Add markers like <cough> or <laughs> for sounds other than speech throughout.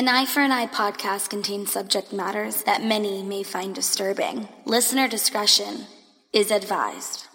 An Eye for an Eye podcast contains subject matters that many may find disturbing. Listener discretion is advised.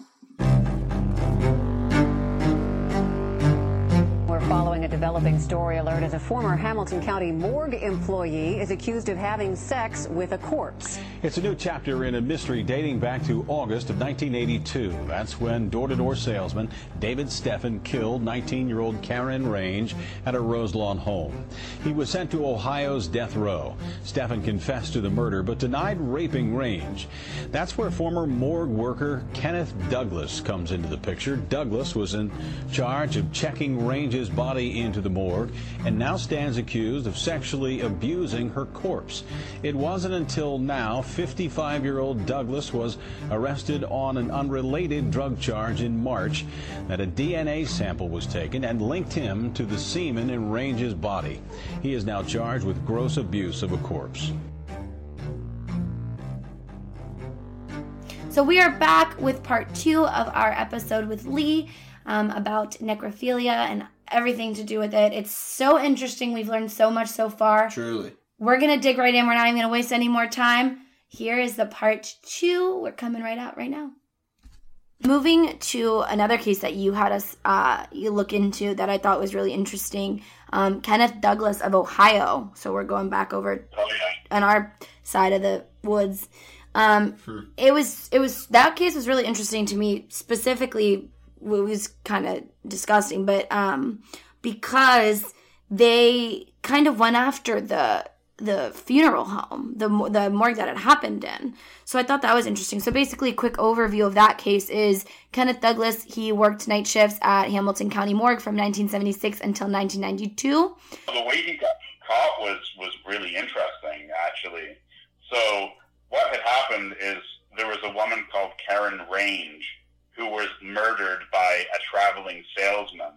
Developing story alert as a former Hamilton County morgue employee is accused of having sex with a corpse. It's a new chapter in a mystery dating back to August of 1982. That's when door-to-door salesman David Steffen killed 19-year-old Karen Range at a Roselawn home. He was sent to Ohio's death row. Steffen confessed to the murder but denied raping Range. That's where former morgue worker Kenneth Douglas comes into the picture. Douglas was in charge of checking Range's body into the morgue and now stands accused of sexually abusing her corpse. It wasn't until now 55 year old Douglas was arrested on an unrelated drug charge in March that a DNA sample was taken and linked him to the semen in Range's body. He is now charged with gross abuse of a corpse. So we are back with part two of our episode with Lee um, about necrophilia and everything to do with it. It's so interesting. We've learned so much so far. Truly. We're going to dig right in. We're not even going to waste any more time. Here is the part two. We're coming right out right now. Moving to another case that you had us uh, you look into that I thought was really interesting. Um, Kenneth Douglas of Ohio. So we're going back over Oh yeah. on our side of the woods. Um, It was it was that case was really interesting to me. Specifically, it was kind of disgusting, but um, because they kind of went after the the funeral home, the the morgue that it happened in. So I thought that was interesting. So basically, a quick overview of that case is Kenneth Douglas. He worked night shifts at Hamilton County Morgue from 1976 until 1992. The way he got caught was was really interesting, actually. So what had happened is there was a woman called Karen Range who was murdered by a traveling salesman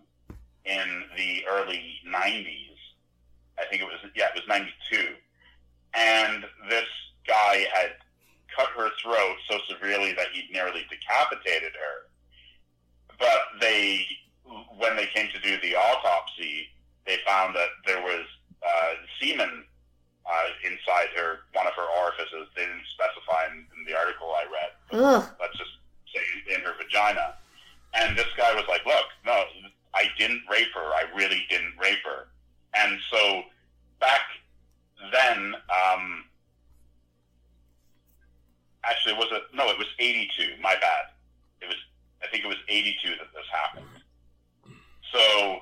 in the early 90s. I think it was yeah, it was 92. And this guy had cut her throat so severely that he nearly decapitated her. But they when they came to do the autopsy, they found that there was uh, semen uh, inside her one of her orifices. They didn't specify in, in the article I read. Let's just say in her vagina. And this guy was like, "Look, no, I didn't rape her. I really didn't rape her." And so back then, um, actually, was it? No, it was '82. My bad. It was. I think it was '82 that this happened. So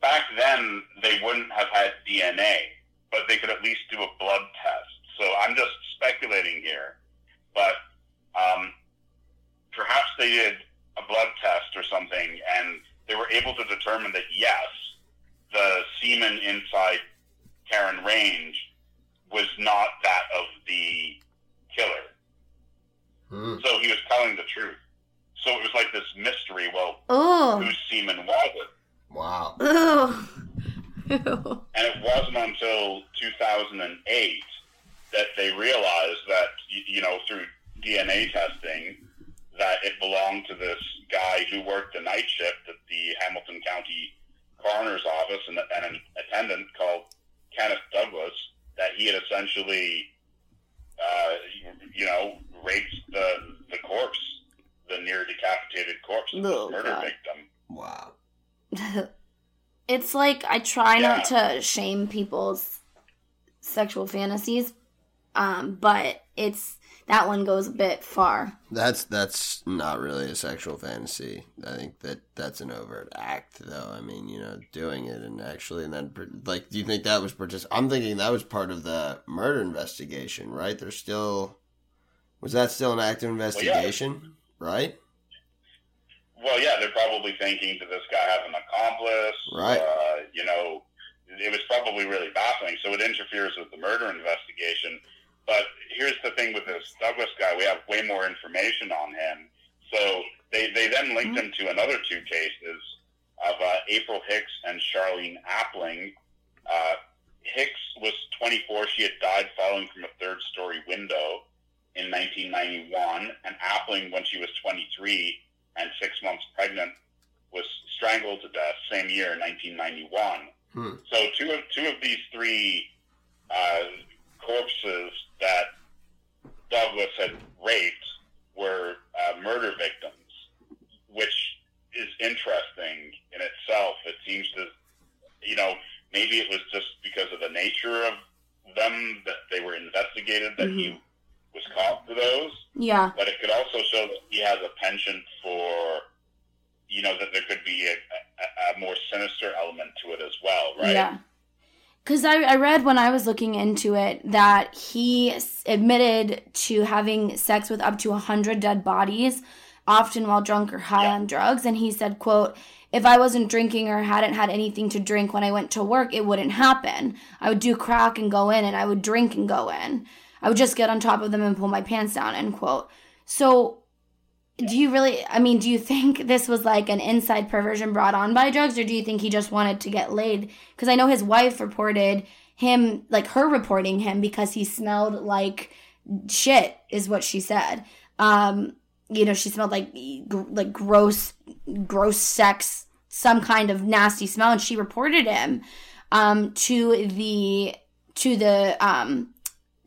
back then, they wouldn't have had DNA, but they could at least do a blood test. So I'm just speculating here, but um, perhaps they did a blood test or something, and they were able to determine that yes, the semen inside Karen Range was not that of the killer. Hmm. So he was telling the truth. So it was like this mystery. Well, Oh. whose semen was it? Wow. Ugh. <laughs> Ew. And it wasn't until 2008 that they realized that, you know, through DNA testing, that it belonged to this guy who worked the night shift at the Hamilton County Coroner's Office and, and an attendant called Kenneth Douglas, that he had essentially, uh, you know, raped the, the corpse, the near decapitated corpse of Oh, this murder God. victim. Wow. <laughs> it's like I try not to shame people's sexual fantasies, um, but it's that one goes a bit far. That's that's not really a sexual fantasy. I think that that's an overt act, though. I mean, you know, doing it and actually, and then like, do you think that was partic- I'm thinking that was part of the murder investigation, right? There's still was that still an active investigation, right? Well, yeah, they're probably thinking, did this guy have an accomplice? Right. Uh, you know, it was probably really baffling. So it interferes with the murder investigation. But here's the thing with this Douglas guy, we have way more information on him. So they, they then linked him to another two cases of uh, April Hicks and Charlene Appling. Uh, Hicks was 24. She had died falling from a third story window in 1991. And Appling, when she was 23 and six months pregnant, was strangled to death same year, 1991. Hmm. So two of two of these three uh, corpses that Douglas had raped were uh, murder victims, which is interesting in itself. It seems to, you know, maybe it was just because of the nature of them that they were investigated that he was caught for those. Yeah. But it could also show that he has a penchant for, you know, that there could be a, a, a more sinister element to it as well, right? Yeah. Because I, I read when I was looking into it that he admitted to having sex with up to 100 dead bodies, often while drunk or high on drugs. And he said, quote, if I wasn't drinking or hadn't had anything to drink when I went to work, it wouldn't happen. I would do crack and go in, and I would drink and go in. I would just get on top of them and pull my pants down, end quote. So do you really i mean do you think this was like an inside perversion brought on by drugs or do you think he just wanted to get laid? Because i know his wife reported him like her reporting him because he smelled like shit is what she said. Um you know she smelled like like gross gross sex some kind of nasty smell and she reported him um to the to the um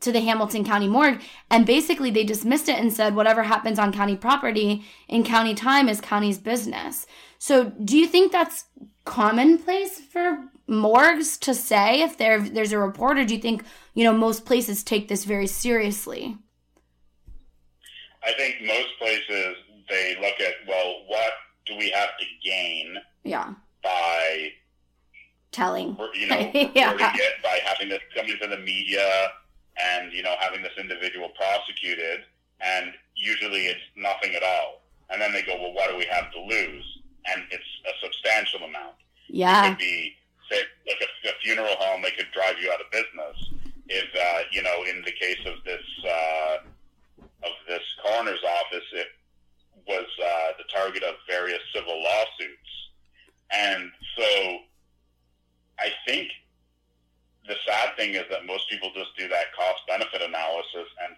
to the Hamilton County morgue and basically they dismissed it and said whatever happens on county property in county time is county's business. So do you think that's commonplace for morgues to say if there there's a report or do you think, you know, most places take this very seriously? I think most places they look at well, what do we have to gain Yeah. by Telling. you know <laughs> Yeah. it by having this come into the media and you know having this individual prosecuted and usually it's nothing at all. And then they go well what do we have to lose? And it's a substantial amount. Yeah, it could be say like a, a funeral home they could drive you out of business if uh, you know in the case of this uh, of this coroner's office it was uh, the target of various civil lawsuits. And so I think the sad thing is that most people just do that cost benefit analysis and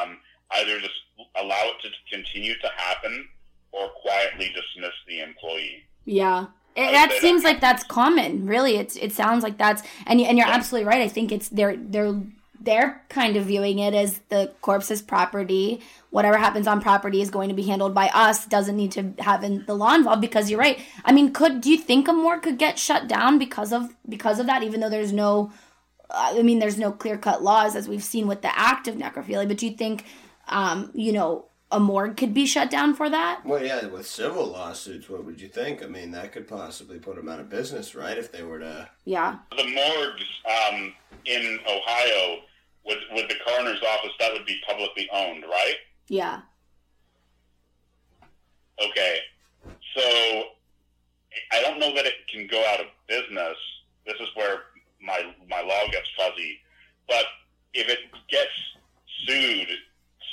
um, either just allow it to continue to happen or quietly dismiss the employee. Yeah. It, that seems that- like that's common. Really, it's it sounds like that's and and you're absolutely right. I think it's they're they're they're kind of viewing it as the corpse's property. Whatever happens on property is going to be handled by us. Doesn't need to have in the law involved because you're right. I mean, could do you think a morgue could get shut down because of because of that? Even though there's no, I mean, there's no clear cut laws as we've seen with the act of necrophilia. But do you think, um, you know, a morgue could be shut down for that? Well, yeah, with civil lawsuits, what would you think? I mean, that could possibly put them out of business, right? If they were to. Yeah. The morgues um, in Ohio with with the coroner's office that would be publicly owned, right? Yeah. Okay, so I don't know that it can go out of business. This is where my my law gets fuzzy. But if it gets sued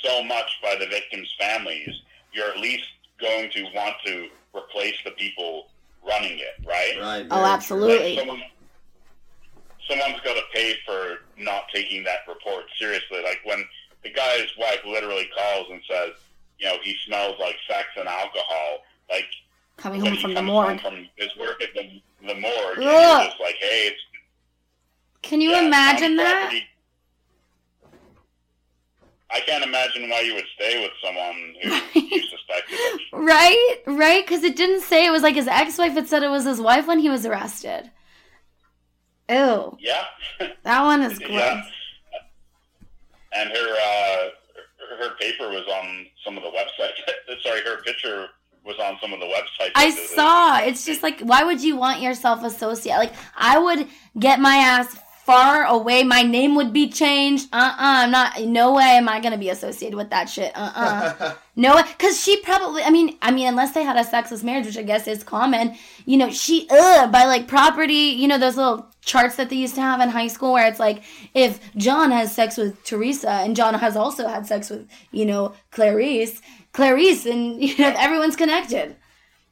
so much by the victims' families, you're at least going to want to replace the people running it, right? Right. Oh, absolutely. Like someone, someone's got to pay for not taking that report seriously. Like when the guy's wife literally calls and says, you know, he smells like sex and alcohol. Like Coming home from the morgue. home from his work at the, the morgue, and Ugh. you're just like, hey, it's Can you yeah, imagine that? property. I can't imagine why you would stay with someone who you <laughs> suspected of Right? Right? Because it didn't say it was like his ex wife. It said it was his wife when he was arrested. Ew. Yeah. That one is <laughs> gross. yeah. And her uh, her paper was on some of the websites. <laughs> Sorry, her picture was on some of the websites. I saw. It's just like, why would you want yourself associated? Like, I would get my ass far away. My name would be changed. Uh uh-uh, uh. i am not. No way am I to be associated with that shit. Uh uh <laughs> No way. Because she probably, I mean, I mean, unless they had a sexless marriage, which I guess is common, you know, she, uh, by like property, you know, those little charts that they used to have in high school where it's like, if John has sex with Teresa and John has also had sex with, you know, Clarice, Clarice, and, <laughs> you know, everyone's connected.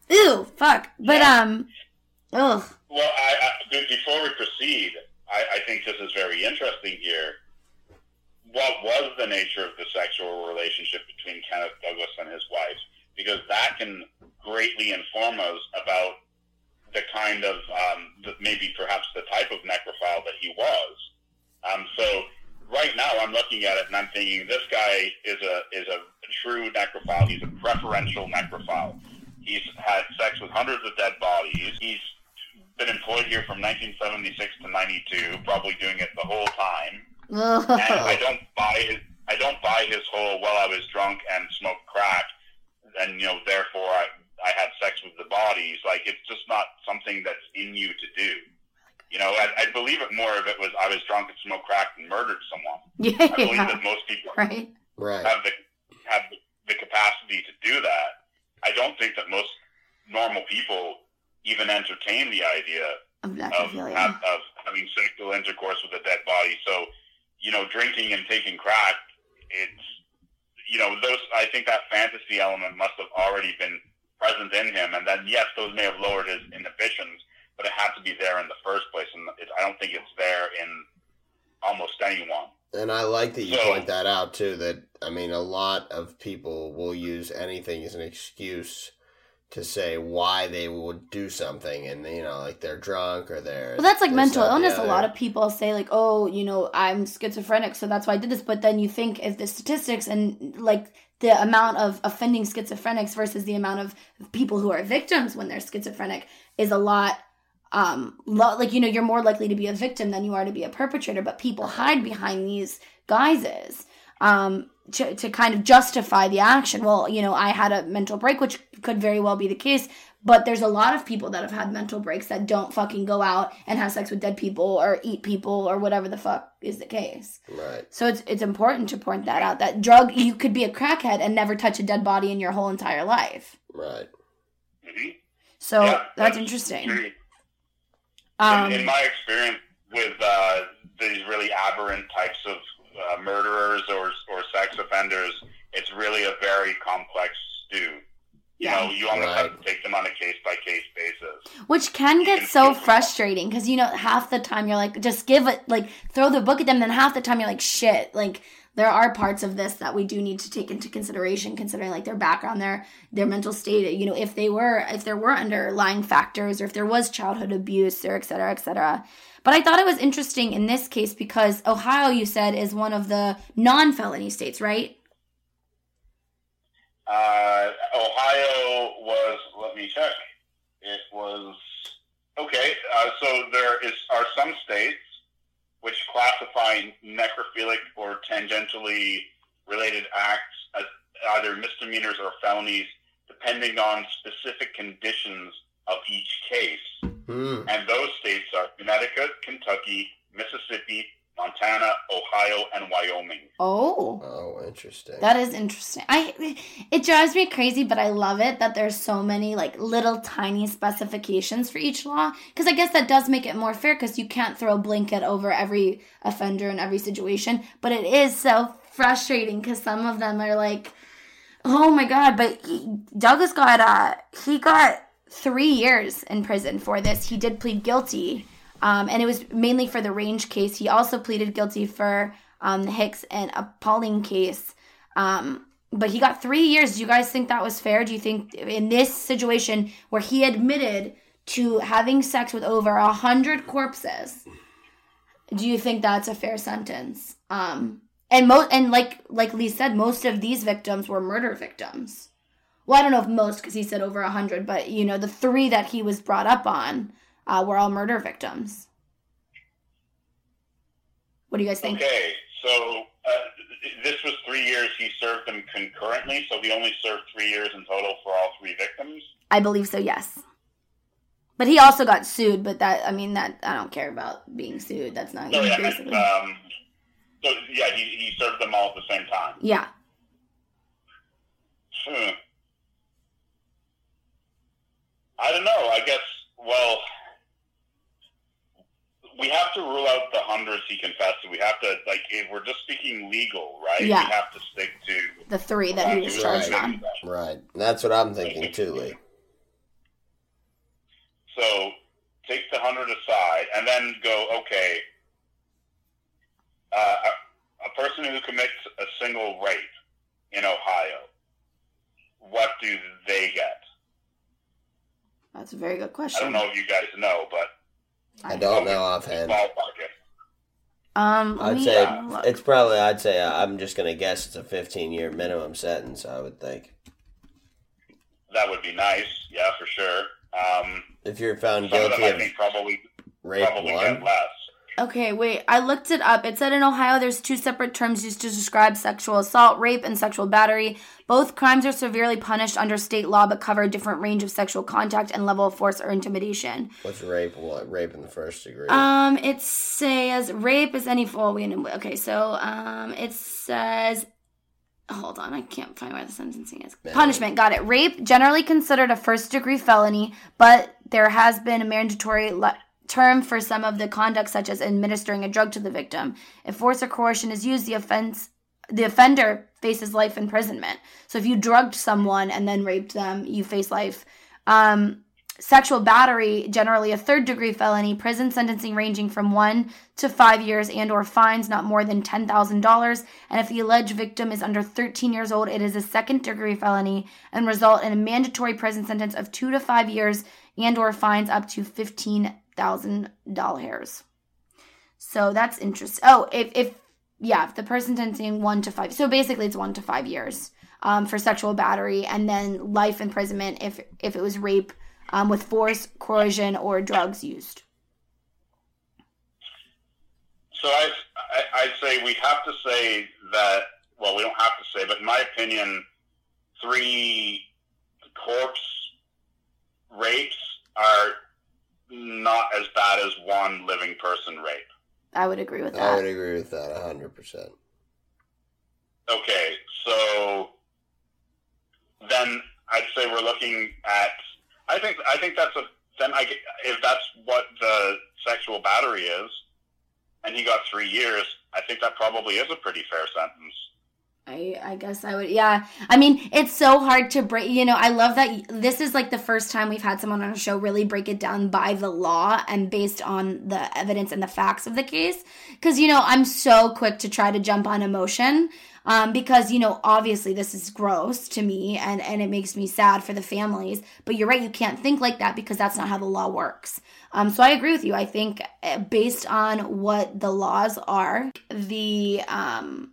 Ew, fuck. But, Yeah. um, ugh. Well, I, I, before we proceed, I, I think this is very interesting here. What was the nature of the sexual relationship between Kenneth Douglas and his wife? Because that can greatly inform us about the kind of um, maybe perhaps the type of necrophile that he was. Um, so right now I'm looking at it and I'm thinking this guy is a is a true necrophile. He's a preferential necrophile. He's had sex with hundreds of dead bodies. He's been employed here from 1976 to 92, probably doing it the whole time. and I oh. don't buy his I don't buy his whole well I was drunk and smoked crack and you know therefore I I had sex with the bodies. Like it's just not something that's in you to do. You know, I, I believe it more if it was I was drunk and smoked crack and murdered someone. <laughs> Yeah, I believe that most people right. Right. have the have the, the capacity to do that. I don't think that most normal people even entertain the idea Of of, have, of having sexual intercourse with a dead body. So, you know, drinking and taking crack, it's, you know, those, I think that fantasy element must have already been present in him. And then, yes, those may have lowered his inhibitions, but it had to be there in the first place. And it, I don't think it's there in almost anyone. And I like that you So- point that out too. That I mean, a lot of people will use anything as an excuse to say why they would do something, and you know, like they're drunk or they're. Well, that's like mental illness. A lot of people say like, "Oh, you know, I'm schizophrenic, so that's why I did this." But then you think if the statistics and like the amount of offending schizophrenics versus the amount of people who are victims when they're schizophrenic is a lot. Um, lo- like you know, you're more likely to be a victim than you are to be a perpetrator. But people hide behind these guises um, to to kind of justify the action. Well, you know, I had a mental break, which could very well be the case. But there's a lot of people that have had mental breaks that don't fucking go out and have sex with dead people or eat people or whatever the fuck is the case. Right. So it's it's important to point that out. That drug you could be a crackhead and never touch a dead body in your whole entire life. Right. hmm So Yeah, that's that's interesting. True. Um, in, in my experience with uh, these really aberrant types of uh, murderers or or sex offenders, it's really a very complex stew. You Yeah. know, you almost Right. have to take them on a case by case basis. Which can You get can so frustrating because you know half the time you're like just give it like throw the book at them, then half the time you're like shit like there are parts of this that we do need to take into consideration considering like their background their their mental state you know if they were if there were underlying factors or if there was childhood abuse or et cetera et cetera but i thought it was interesting in this case because ohio you said is one of the non-felony states right Uh, Ohio was, let me check. It was okay. Uh, so there is are some states which classify necrophilic or tangentially related acts as either misdemeanors or felonies, depending on specific conditions of each case. Hmm. And those states are Connecticut, Kentucky, Mississippi, Montana, Ohio, and Wyoming. oh Oh, interesting. That is interesting. I it drives me crazy, but I love it that there's so many like little tiny specifications for each law because I guess that does make it more fair because you can't throw a blanket over every offender in every situation. But it is so frustrating because some of them are like, oh my god! But he, Douglas got uh he got three years in prison for this. He did plead guilty, um, and it was mainly for the range case. He also pleaded guilty for um, the Hicks and Pauling case. Um, but he got three years. Do you guys think that was fair? Do you think in this situation where he admitted to having sex with over a hundred corpses, do you think that's a fair sentence? Um, and mo- and like like Lee said, most of these victims were murder victims. Well, I don't know if most because he said over a hundred, but you know the three that he was brought up on uh, were all murder victims. What do you guys think? Okay, so uh, this was three years. He served them concurrently, so he only served three years in total for all three victims. I believe so, yes. But he also got sued, but that I mean that I don't care about being sued. That's not So yeah, basically. um, so yeah, he, he served them all at the same time. yeah. Hmm. I don't know. I guess. Well, we have to rule out the hundreds he confessed to. We have to like if we're just speaking legal, right? Yeah. We have to stick to The three that he was charged Right. on. Right. That's what I'm thinking too, Lee. So take the hundred aside, and then go. Okay, uh, a, a person who commits a single rape in Ohio, what do they get? That's a very good question. I don't know if you guys know, but I don't know offhand. ballpark it. Um, I'd say look. it's probably. I'd say uh, I'm just gonna guess it's a 15 year minimum sentence. I would think That would be nice. Yeah, for sure. Um, if you're found some of guilty I of think probably rape probably one, get less. Okay, wait. I looked it up. It said in Ohio there's two separate terms used to describe sexual assault, rape, and sexual battery. Both crimes are severely punished under state law but cover a different range of sexual contact and level of force or intimidation. what's rape? What rape in the first degree? Um, it says rape is any full. No, okay, so um, it says. Hold on, I can't find where the sentencing is. Punishment, got it. Rape generally considered a first degree felony, but there has been a mandatory le- term for some of the conduct, such as administering a drug to the victim. If force or coercion is used, the offense, the offender faces life imprisonment. So if you drugged someone and then raped them, you face life. Um, sexual battery generally a third degree felony prison sentencing ranging from one to five years and or fines not more than $10000 and if the alleged victim is under 13 years old it is a second degree felony and result in a mandatory prison sentence of two to five years and or fines up to $15000 so that's interesting oh if, if yeah if the person sentencing one to five so basically it's one to five years um, for sexual battery and then life imprisonment if if it was rape um, with force, coercion, or drugs used. So I, I, I'd say we have to say that. Well, we don't have to say, but in my opinion, three corpse rapes are not as bad as one living person rape. I would agree with that. I would agree with that 100. percent Okay, so then I'd say we're looking at. I think I think that's a then I if that's what the sexual battery is, and he got three years. I think that probably is a pretty fair sentence. I, I guess I would, yeah. I mean, it's so hard to break, you know, I love that this is like the first time we've had someone on a show really break it down by the law and based on the evidence and the facts of the case. Cause, you know, I'm so quick to try to jump on emotion. Um, because, you know, obviously this is gross to me and, and it makes me sad for the families. But you're right, you can't think like that because that's not how the law works. Um, so I agree with you. I think uh, based on what the laws are, the, um,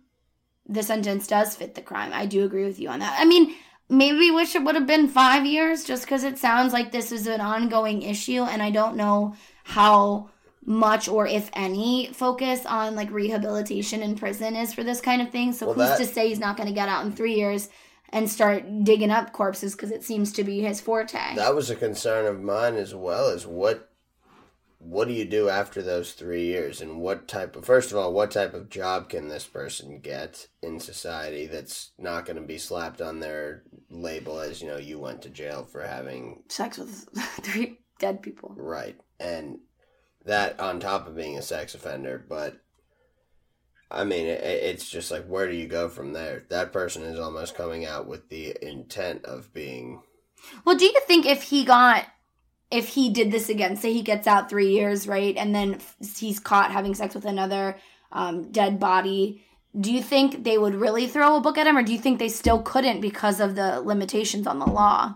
the sentence does fit the crime. I do agree with you on that. I mean, maybe wish it would have been five years just because it sounds like this is an ongoing issue, and I don't know how much or if any focus on like rehabilitation in prison is for this kind of thing. So Well, who's that- to say he's not going to get out in three years and start digging up corpses because it seems to be his forte. That was a concern of mine as well. Is what what do you do after those three years, and what type of first of all, what type of job can this person get in society that's not going to be slapped on their label as you know you went to jail for having Sex with <laughs> three dead people. right and that on top of being a sex offender, but. I mean, it, it's just like, where do you go from there? That person is almost coming out with the intent of being Well, do you think if he got, if he did this again, say he gets out three years, right, and then he's caught having sex with another um, dead body, do you think they would really throw a book at him, or do you think they still couldn't because of the limitations on the law?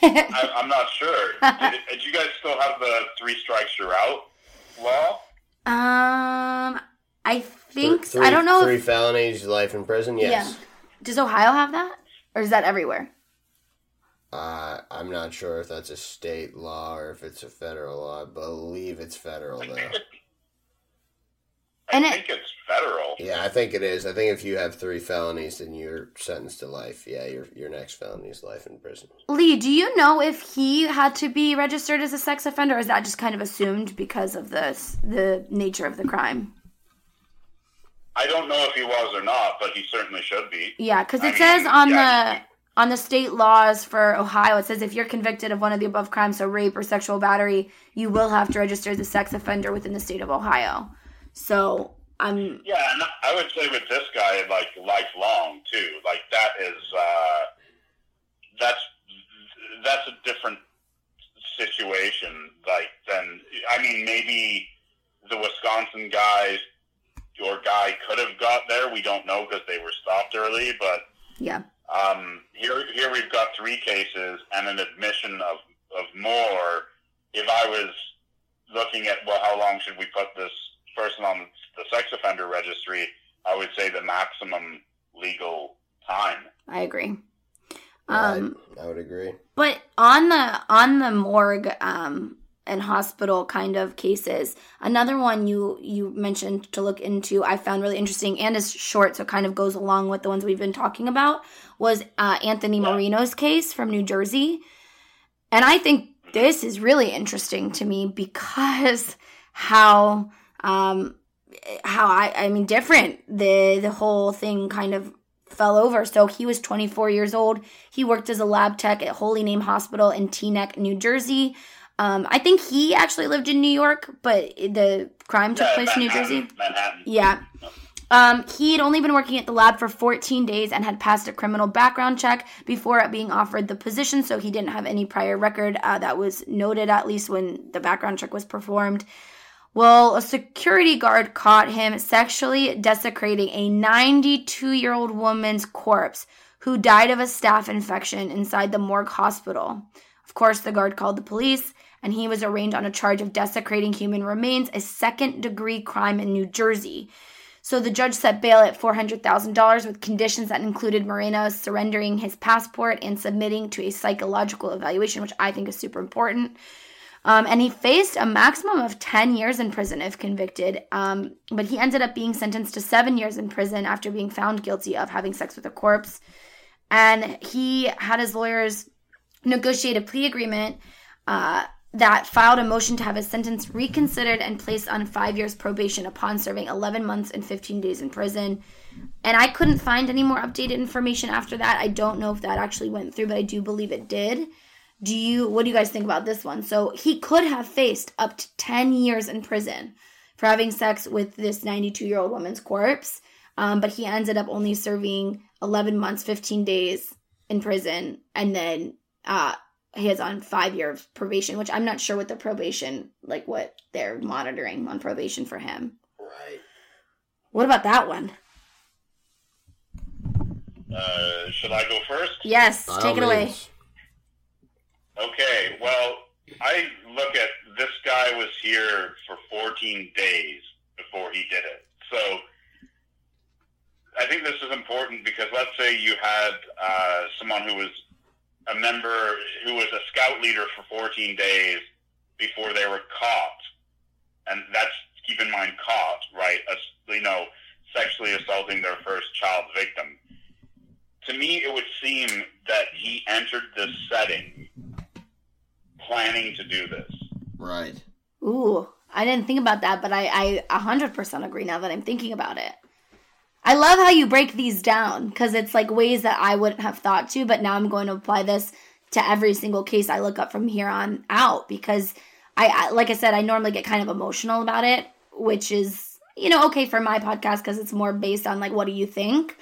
I, I'm not sure. <laughs> did, did you guys still have the three strikes you're out law? Um, I think Three- I don't know. Three If, felonies, life in prison. Yes. Yeah. Does Ohio have that, or is that everywhere? Uh, I'm not sure if that's a state law or if it's a federal law. I believe it's federal though. <laughs> I And it- think it's federal. Yeah, I think it is. I think if you have three felonies, then you're sentenced to life. Yeah, your your next felony is life in prison. Lee, do you know if he had to be registered as a sex offender, or is that just kind of assumed because of the the nature of the crime? I don't know if he was or not, but he certainly should be. Yeah, because I it says mean, on yeah, the on the state laws for Ohio, it says if you're convicted of one of the above crimes, so rape or sexual battery, you will have to register as a sex offender within the state of Ohio. So I'm Yeah, and I would say with this guy, like lifelong too. Like that is uh, that's that's a different situation. Like than I mean, maybe the Wisconsin guys or guy could have got there. We don't know because they were stopped early, but yeah. Um, here, here we've got three cases and an admission of, of more. If I was looking at, well, how long should we put this person on the sex offender registry, I would say the maximum legal time. I agree. Um, I, I would agree. But on the on the morgue um, and hospital kind of cases, another one you you mentioned to look into, I found really interesting and is short, so kind of goes along with the ones we've been talking about, was uh, Anthony. Marino's case from New Jersey, and I think this is really interesting to me because how um, how I I mean different the the whole thing kind of fell over. So he was 24 years old. He worked as a lab tech at Holy Name Hospital in Teaneck, New Jersey. Um, I think he actually lived in New York, but the crime took yeah, place in New Jersey. Manhattan. Yeah. Um, he had only been working at the lab for 14 days and had passed a criminal background check before being offered the position, so he didn't have any prior record uh, that was noted, at least when the background check was performed. Well, a security guard caught him sexually desecrating a 92 year old woman's corpse who died of a staph infection inside the morgue hospital. Of course, the guard called the police and he was arraigned on a charge of desecrating human remains, a second degree crime in New Jersey. So the judge set bail at $400,000 with conditions that included Marino surrendering his passport and submitting to a psychological evaluation, which I think is super important. Um, and he faced a maximum of 10 years in prison if convicted. Um, but he ended up being sentenced to seven years in prison after being found guilty of having sex with a corpse. And he had his lawyers negotiate a plea agreement uh, that filed a motion to have his sentence reconsidered and placed on five years probation upon serving 11 months and 15 days in prison. And I couldn't find any more updated information after that. I don't know if that actually went through, but I do believe it did. Do you what do you guys think about this one? So he could have faced up to 10 years in prison for having sex with this 92 year old woman's corpse. Um, but he ended up only serving 11 months, 15 days in prison. And then uh, he is on five years probation, which I'm not sure what the probation, like what they're monitoring on probation for him. Right. What about that one? Uh, should I go first? Yes, take it away. Okay, well, I look at this guy was here for 14 days before he did it. So I think this is important because let's say you had uh, someone who was a member, who was a scout leader for 14 days before they were caught. And that's, keep in mind, caught, right? As, you know, sexually assaulting their first child victim. To me, it would seem that he entered this setting planning to do this. Right. Ooh, I didn't think about that, but I, I 100% agree now that I'm thinking about it. I love how you break these down because it's like ways that I wouldn't have thought to, but now I'm going to apply this to every single case I look up from here on out because I, I like I said, I normally get kind of emotional about it, which is, you know, okay for my podcast because it's more based on like, what do you think?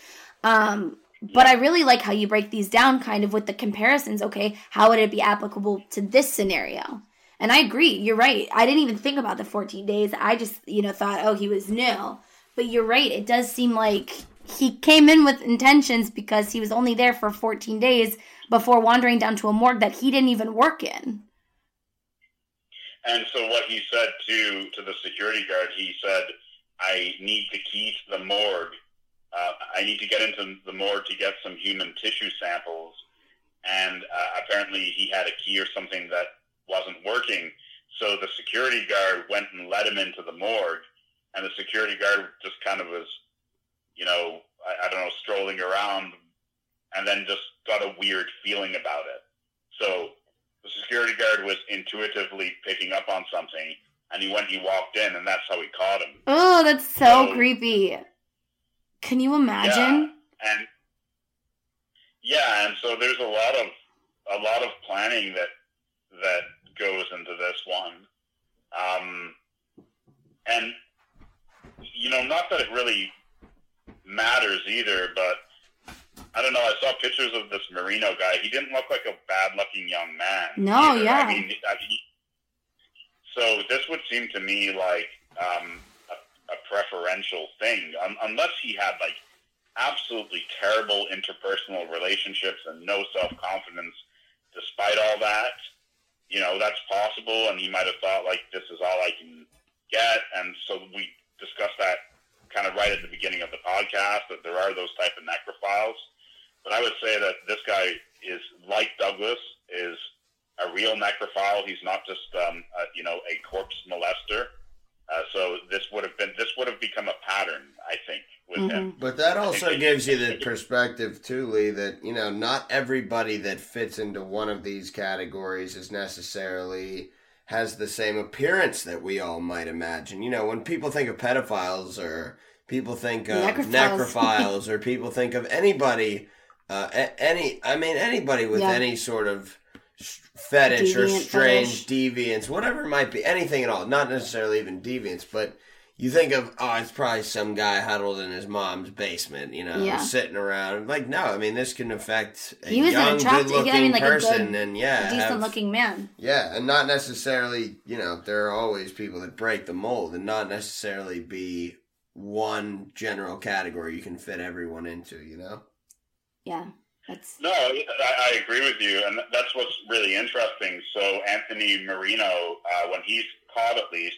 Um, but I really like how you break these down kind of with the comparisons. Okay, how would it be applicable to this scenario? And I agree, you're right. I didn't even think about the 14 days. I just, you know, thought, oh, he was new. But you're right. It does seem like he came in with intentions because he was only there for 14 days before wandering down to a morgue that he didn't even work in. And so what he said to to the security guard, he said, "I need the key to the morgue uh, I need to get into the morgue to get some human tissue samples. And uh, apparently he had a key or something that wasn't working. So the security guard went and let him into the morgue. And the security guard just kind of was, you know, I, I don't know, strolling around and then just got a weird feeling about it. So the security guard was intuitively picking up on something. And he went, he walked in, and that's how he caught him. Oh, that's so, so creepy. Can you imagine? Yeah, and yeah, and so there's a lot of a lot of planning that that goes into this one, um, and you know, not that it really matters either, but I don't know. I saw pictures of this Marino guy. He didn't look like a bad-looking young man. No, either. yeah. I mean, I mean, so this would seem to me like um, a preferential thing, um, unless he had like absolutely terrible interpersonal relationships and no self confidence. Despite all that, you know that's possible, and he might have thought like this is all I can get, and so we discussed that kind of right at the beginning of the podcast that there are those type of necrophiles. But I would say that this guy is like Douglas is a real necrophile. He's not just um, a, you know a corpse molester. Uh, so this would have been this would have become a pattern, I think, with mm-hmm. him. But that also gives you <laughs> the perspective too, Lee, that you know not everybody that fits into one of these categories is necessarily has the same appearance that we all might imagine. You know, when people think of pedophiles or people think of necrophiles, necrophiles or <laughs> people think of anybody, uh, any, I mean, anybody with yeah. any sort of fetish deviant or strange fetish. deviance, whatever it might be, anything at all, not necessarily even deviance, but you think of oh it's probably some guy huddled in his mom's basement you know yeah. sitting around. Like no i mean this can affect a he was young an attractive, good looking I mean, like person good, and yeah decent have, looking man. Yeah and not necessarily you know there are always people that break the mold and not necessarily be one general category you can fit everyone into you know? Yeah that's no i, I agree with you and that's what's really interesting. So anthony marino uh, when he's caught at least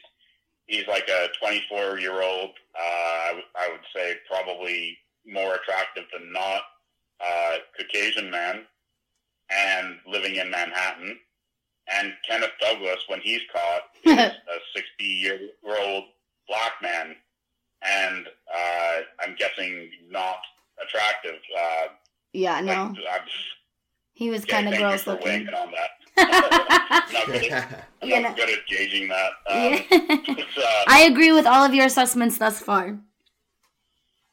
he's like a 24 year old. Uh, I, would say probably more attractive than not uh, Caucasian man, and living in Manhattan. And Kenneth Douglas, when he's caught, <laughs> is a 60 year old black man, and uh, I'm guessing not attractive. Uh, yeah, no. Like, he was kind of gross looking. On that not good at, I'm not good at gauging that. Um, uh, <laughs> I agree with all of your assessments thus far.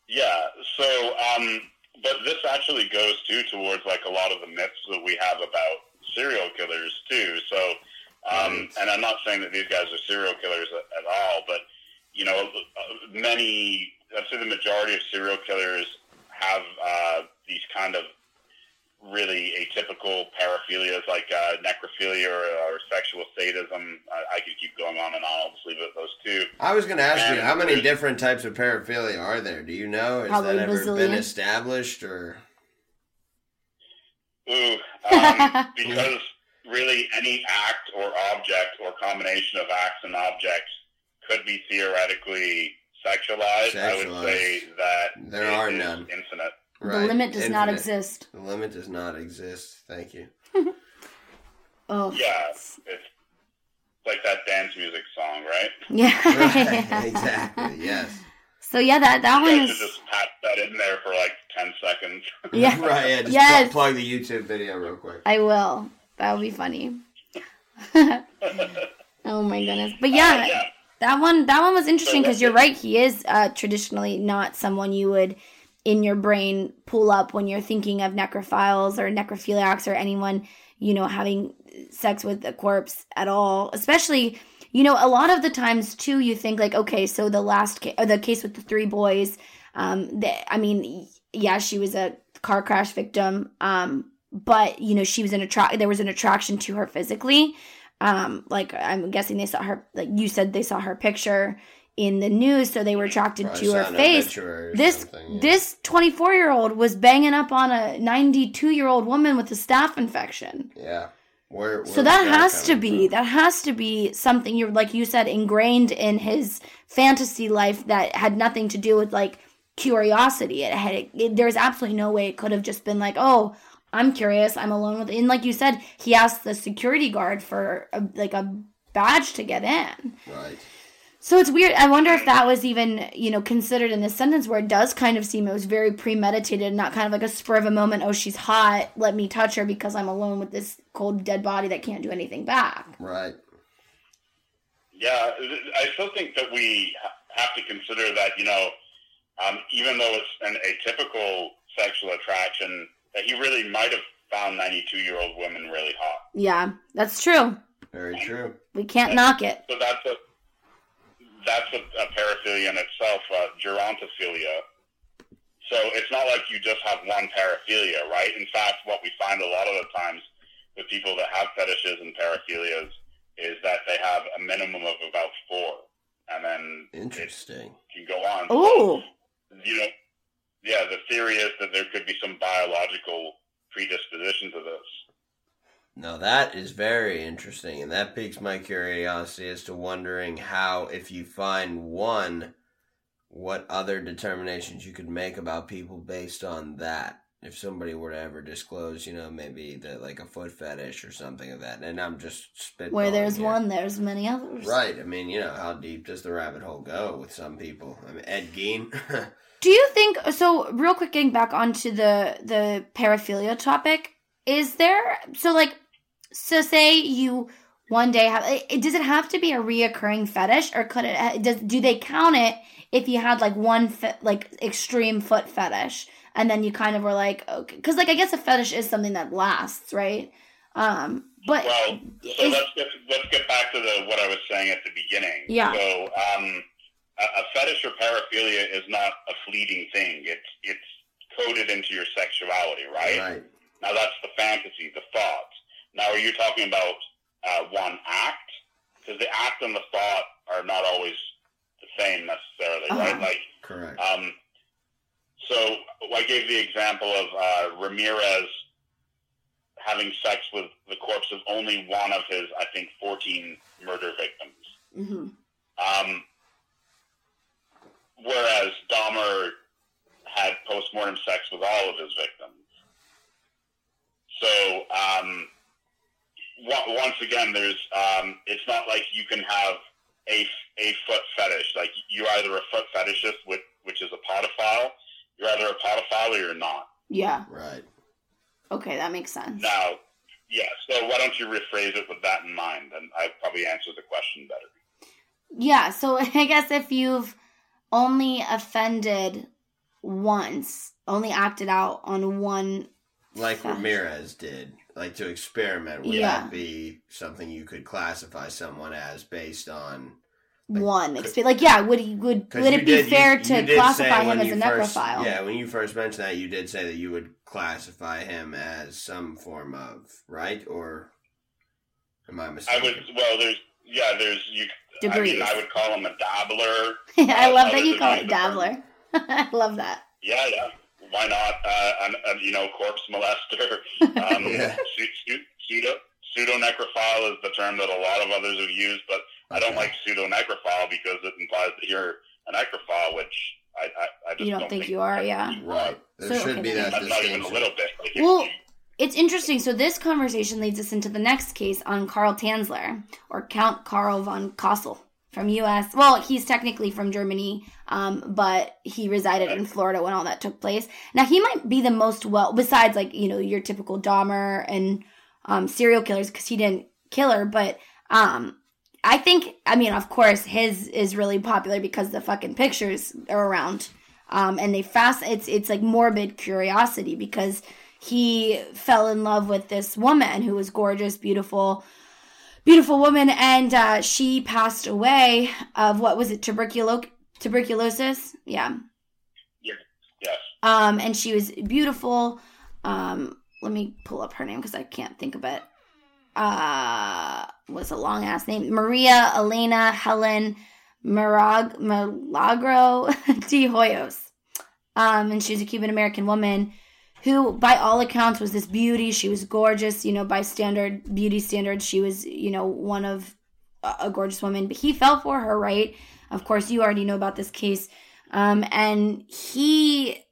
Yeah. So, um, but this actually goes too towards like a lot of the myths that we have about serial killers too. So, um, and I'm not saying that these guys are serial killers at, at all, but you know, many, I'd say the majority of serial killers have uh, these kind of really atypical paraphilias like uh, necrophilia or, or, sexual sadism. I, I, could keep going on and on. I'll just leave it at those two. I was going to ask and you, how many different types of paraphilia are there? Do you know? Has that ever bazillion. been established or? Ooh, um, <laughs> because really any act or object or combination of acts and objects could be theoretically sexualized. sexualized. I would say that there are none. Infinite. Right. The limit does Infinite. not exist. The limit does not exist. Thank you. <laughs> oh. Yeah, it's like that dance music song, right? <laughs> Yeah. <laughs> right. Exactly. Yes. So yeah, that that one is just pat that in there for like ten seconds. Yeah. right. Yeah. Just yes. plug the YouTube video real quick. I will. That would be funny. oh my goodness! But yeah, uh, yeah, that one that one was interesting because so you're right. He is uh, traditionally not someone you would in your brain pull up when you're thinking of necrophiles or necrophiliacs or anyone, you know, having sex with a corpse at all. Especially, you know, a lot of the times too, you think like, okay, so the last case, or the case with the three boys, um, the, I mean, yeah, she was a car crash victim, um, but you know, she was an attract. There was an attraction to her physically. Um, like I'm guessing they saw her. Like you said, they saw her picture in the news, so they were attracted Probably to her face. This yeah. this 24 year old was banging up on a 92 year old woman with a staph infection. Yeah. Where, so that, that has to be from? that has to be something you're like you said ingrained in his fantasy life that had nothing to do with like curiosity. It had it, there's absolutely no way it could have just been like oh I'm curious I'm alone with and like you said he asked the security guard for a, like a badge to get in. Right. So it's weird. I wonder if that was even, you know, considered in this sentence where it does kind of seem it was very premeditated, not kind of like a spur of a moment, oh, she's hot, let me touch her because I'm alone with this cold, dead body that can't do anything back. Right. Yeah, I still think that we have to consider that, you know, um, even though it's an atypical sexual attraction, that he really might have found 92 year old women really hot. Yeah, that's true. Very true. We can't knock it. So that's a that's a, a paraphilia in itself, uh, gerontophilia. So it's not like you just have one paraphilia, right? In fact, what we find a lot of the times with people that have fetishes and paraphilias is that they have a minimum of about four, and then interesting can go on. Oh, so, you know, yeah, the theory is that there could be some biological predisposition to this. Now that is very interesting, and that piques my curiosity as to wondering how, if you find one, what other determinations you could make about people based on that. If somebody were to ever disclose, you know, maybe that like a foot fetish or something of that, and I'm just spitballing. Where there's here. one, there's many others. Right. I mean, you know, how deep does the rabbit hole go with some people? I mean, Ed Gein. <laughs> Do you think so? Real quick, getting back onto the the paraphilia topic, is there so like so say you one day have does it have to be a reoccurring fetish or could it does do they count it if you had like one fe- like extreme foot fetish and then you kind of were like okay because like I guess a fetish is something that lasts right um but Well, so let's get let's get back to the what I was saying at the beginning. Yeah. So, um, a, a fetish or paraphilia is not a fleeting thing. It's it's coded into your sexuality, right? right. Now that's the fantasy, the thought. Now, are you talking about uh, one act? Because the act and the thought are not always the same necessarily, right? Uh-huh. Like, Correct. um, so I gave the example of uh, Ramirez having sex with the corpse of only one of his, I think, 14 murder victims. Mhm. Um, whereas Dahmer had postmortem sex with all of his victims. So, um, once again, there's, um, it's not like you can have a, a foot fetish. Like, you're either a foot fetishist, which, which is a podophile, you're either a podophile or you're not. yeah right. okay that makes sense Now, yeah, so why don't you rephrase it with that in mind, and I probably answer the question better. Yeah, so <laughs> I guess if you've only offended once, only acted out on one, Like Fetish. Ramirez did. Like to experiment. Would Yeah. that be something you could classify someone as based on? Like, one could- experience. Like, yeah, would he, would 'cause would it be did- you- fair you to did classify him as a first- necrophile? Yeah, when you first mentioned that, you did say that you would classify him as some form of right, or am I I mistaken? would, well, there's, yeah, there's, you, I Degrees. mean, I would call him a dabbler. <laughs> I love that you call it dabbler. <laughs> I love that. Yeah, yeah. Why not? Uh, an, an, you know, corpse molester. <laughs> Um, Yeah. su- su- pseudo pseudo necrophile is the term that a lot of others have used, but I don't like pseudo necrophile because it implies that you're a necrophile, which I, I, I just You don't think you are, yeah. Right. There So, should okay, be that Not, not even a little bit. Like, Well, you- it's interesting. So this conversation leads us into the next case on Karl Tanzler, or Count Karl von Cosel from U.S. Well, he's technically from Germany, um, but he resided in Florida when all that took place. Now he might be the most well, besides like you know your typical Dahmer and um, serial killers, because he didn't kill her, but um, I think I mean of course his is really popular because the fucking pictures are around, um, and they fast. It's it's like morbid curiosity because he fell in love with this woman who was gorgeous, beautiful, beautiful woman, and uh, she passed away of what was it, tuberculo- tuberculosis? Yeah. yes. Um, and she was beautiful. Um, let me pull up her name because I can't think of it. Uh, what's a long ass name? Maria Elena Helen Mirag- Milagro <laughs> de Hoyos. Um, and she's a Cuban American woman who, by all accounts, was this beauty. She was gorgeous, you know, by standard beauty standards. She was, you know, one of a a gorgeous woman. But he fell for her, right? Of course, you already know about this case. Um, and he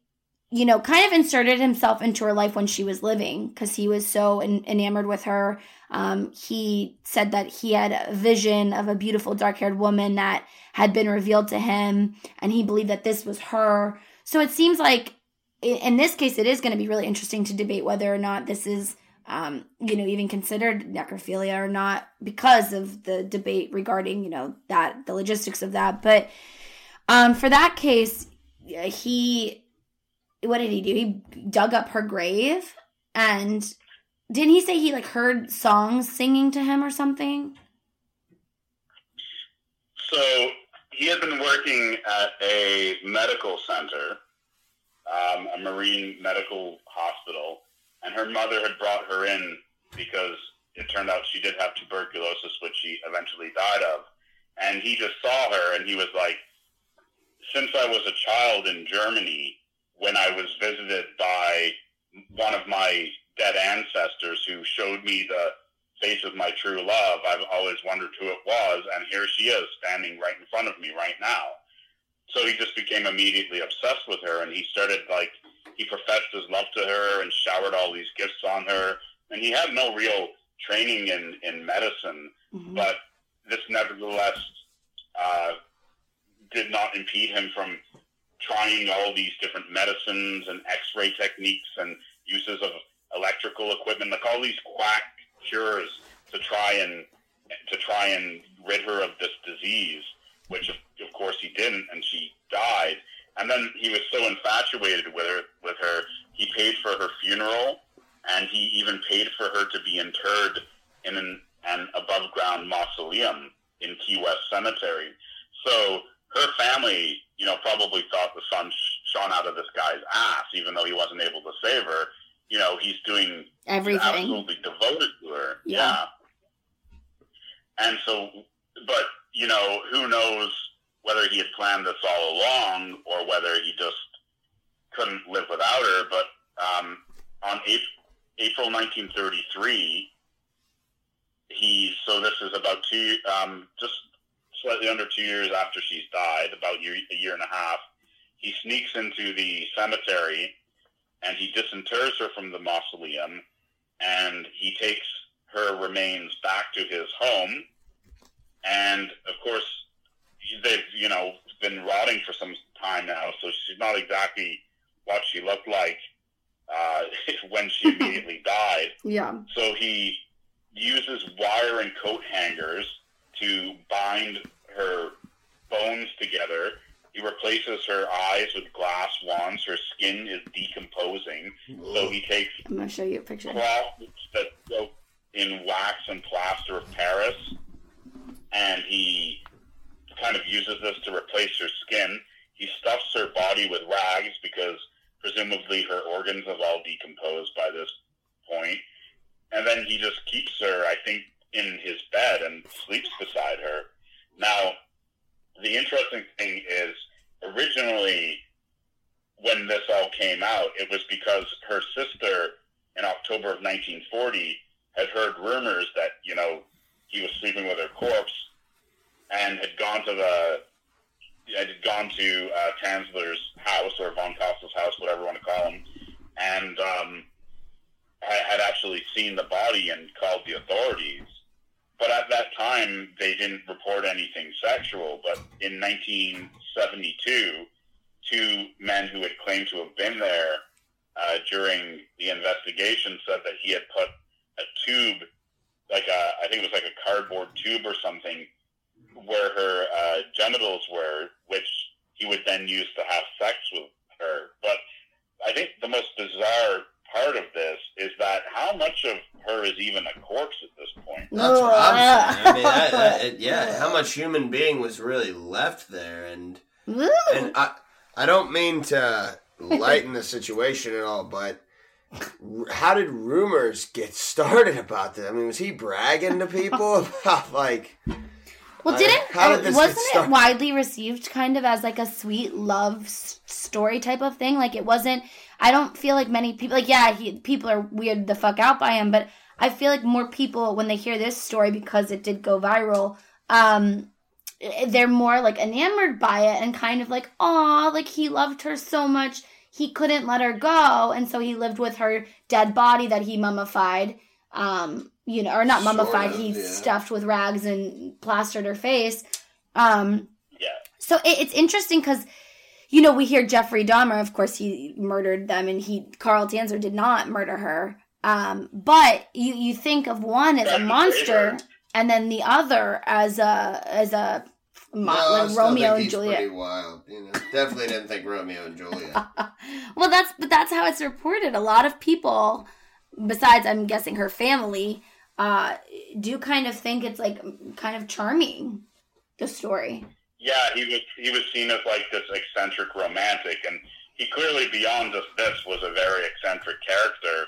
you know, kind of inserted himself into her life when she was living because he was so en- enamored with her. Um, he said that he had a vision of a beautiful dark haired woman that had been revealed to him, and he believed that this was her. So it seems like in this case, it is going to be really interesting to debate whether or not this is, um, you know, even considered necrophilia or not because of the debate regarding, you know, that the logistics of that. But um, for that case, he what did he do? He dug up her grave and didn't he say he like heard songs singing to him or something? So he had been working at a medical center, um, a marine medical hospital, and her mother had brought her in because it turned out she did have tuberculosis, which she eventually died of. And he just saw her, and he was like, "Since I was a child in Germany, when I was visited by one of my dead ancestors who showed me the face of my true love. I've always wondered who it was, and here she is standing right in front of me right now. So he just became immediately obsessed with her, and he started like he professed his love to her and showered all these gifts on her. And he had no real training in in medicine, mm-hmm. but this nevertheless uh, did not impede him from trying all these different medicines and X-ray techniques and uses of electrical equipment, like all these quack cures to try and to try and rid her of this disease, which of, of course he didn't, and she died. And then he was so infatuated with her, with her, he paid for her funeral, and he even paid for her to be interred in an, an above ground mausoleum in Key West Cemetery. So her family, you know, probably thought the sun shone out of this guy's ass, even though he wasn't able to save her. You know, he's doing everything absolutely devoted to her. Yeah. yeah. And so, but you know, who knows whether he had planned this all along or whether he just couldn't live without her. But um, on April, April 1933, he so this is about two, um, just slightly under two years after she's died, about year, a year and a half. He sneaks into the cemetery and he disinters her from the mausoleum and he takes her remains back to his home. And of course, they've, you know, been rotting for some time now, so she's not exactly what she looked like uh, <laughs> when she <laughs> immediately died. Yeah. So he uses wire and coat hangers to bind her bones together. He replaces her eyes with glass wands. Her skin is decomposing. So he takes I'm gonna show you a picture. cloth that go in wax and plaster of Paris, and he kind of uses this to replace her skin. He stuffs her body with rags because presumably her organs have all decomposed by this point. And then he just keeps her, I think, in his bed and sleeps beside her. Now, the interesting thing is originally when this all came out, it was because her sister in October of 1940 had heard rumors that, you know, he was sleeping with her corpse and had gone to the had gone to uh, Tanzler's house or von Cosel's house, whatever you want to call him, and um, had actually seen the body and called the authorities. But at that time, they didn't report anything sexual. But in 1972, two men who had claimed to have been there uh, during the investigation said that he had put a tube, like a, I think it was like a cardboard tube or something, where her uh, genitals were, which he would then use to have sex with her. But I think the most bizarre part of this is that how much of her is even a corpse at this point? That's what I'm saying. I mean, that, that, <laughs> yeah, how much human being was really left there, and and I I don't mean to lighten the situation at all, but how did rumors get started about this? I mean, was he bragging to people <laughs> about like? Well, didn't uh, did wasn't it widely received kind of as like a sweet love story type of thing? Like it wasn't. I don't feel like many people like yeah, he, people are weird the fuck out by him, but I feel like more people when they hear this story because it did go viral, um, they're more like enamored by it and kind of like, oh, like he loved her so much he couldn't let her go, and so he lived with her dead body that he mummified. Um, you know, or not mummified. Sort of, he yeah. stuffed with rags and plastered her face. Um, yeah. So it, it's interesting because you know, we hear Jeffrey Dahmer, of course, he murdered them, and he Carl Tanzler did not murder her. Um, but you you think of one as a monster, and then the other as a as a no, like Romeo and Juliet. wild, you know. Definitely didn't think Romeo and Juliet. <laughs> well, that's but that's how it's reported. A lot of people, besides I'm guessing her family, uh, do kind of think it's like kind of charming. The story. Yeah, he was he was seen as like this eccentric romantic, and he clearly beyond just this was a very eccentric character.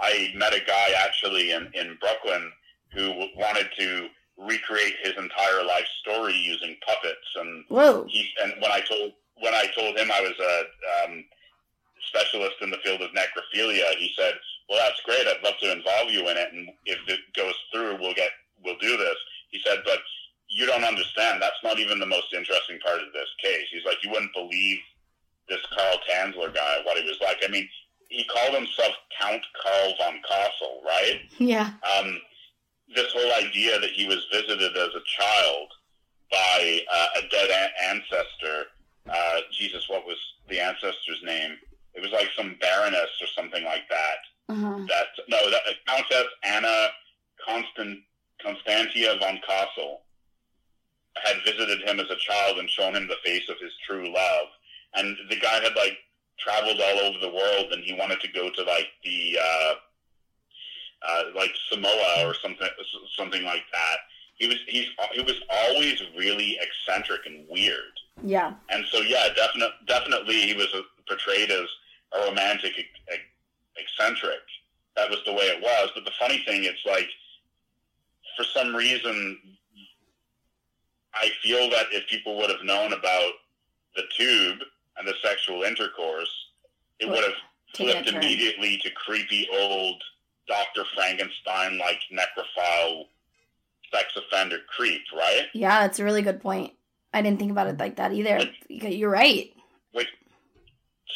I met a guy actually in in Brooklyn who wanted to recreate his entire life story using puppets, and Whoa. he and when I told when I told him I was a um, specialist in the field of necrophilia. He said, "Well, that's great. I'd love to involve you in it, and if it goes through, we'll get we'll do this." He said, "But you don't understand. That's not even the most interesting part of this case." He's like, "You wouldn't believe this Karl Tanzler guy what he was like. I mean, he called himself Count Karl von Cosel, right? <laughs> Yeah. Um, this whole idea that he was visited as a child by uh, a dead a- ancestor. Uh, Jesus, what was the ancestor's name? It was like some baroness or something like that. Uh-huh. That no, that Countess Anna Constant Constantia von Cosel had visited him as a child and shown him the face of his true love. And the guy had like traveled all over the world, and he wanted to go to like the uh, uh, like Samoa or something something like that. He was he's he was always really eccentric and weird. Yeah. And so, yeah, definitely, definitely, he was portrayed as a romantic eccentric. That was the way it was. But the funny thing, it's like, for some reason, I feel that if people would have known about the tube and the sexual intercourse, it would have flipped immediately to creepy old Dr. Frankenstein like necrophile sex offender creep, right? Yeah, that's a really good point. I didn't think about it like that either. You're right. Which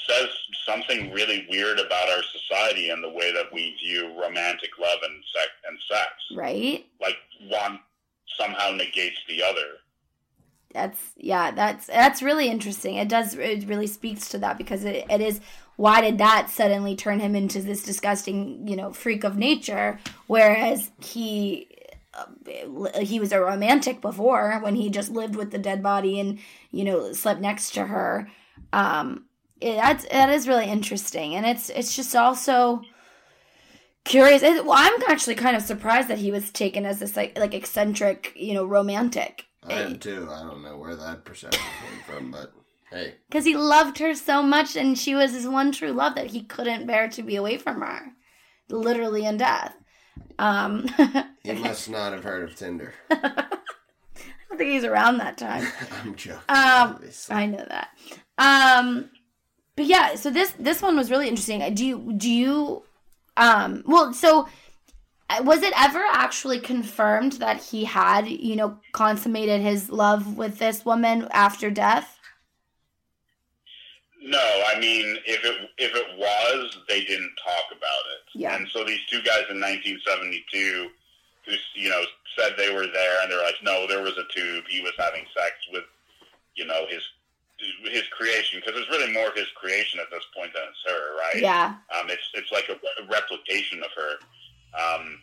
says something really weird about our society and the way that we view romantic love and sex and sex. Right. Like one somehow negates the other. That's yeah, that's that's really interesting. It does it really speaks to that because it, it is why did that suddenly turn him into this disgusting, you know, freak of nature? Whereas he he was a romantic before when he just lived with the dead body and you know slept next to her. Um it, that's that is really interesting. And it's it's just also curious. It, well i'm actually kind of surprised that he was taken as this like like eccentric you know romantic. I am too. I don't know where that perception came from but hey because he loved her so much and she was his one true love that he couldn't bear to be away from her literally in death um, <laughs> he must not have heard of Tinder. <laughs> I don't think he's around that time. <laughs> I'm joking. Um, obviously. I know that. Um, but yeah, so this this one was really interesting. Do you do you um well so uh, was it ever actually confirmed that he had you know consummated his love with this woman after death? No, I mean, if it if it was, they didn't talk about it. Yeah. And so these two guys in 1972, who you know said they were there, and they're like, no, there was a tube. He was having sex with, you know, his his creation because it's really more his creation at this point than it's her, right? Yeah. Um, it's it's like a, a replication of her. Um,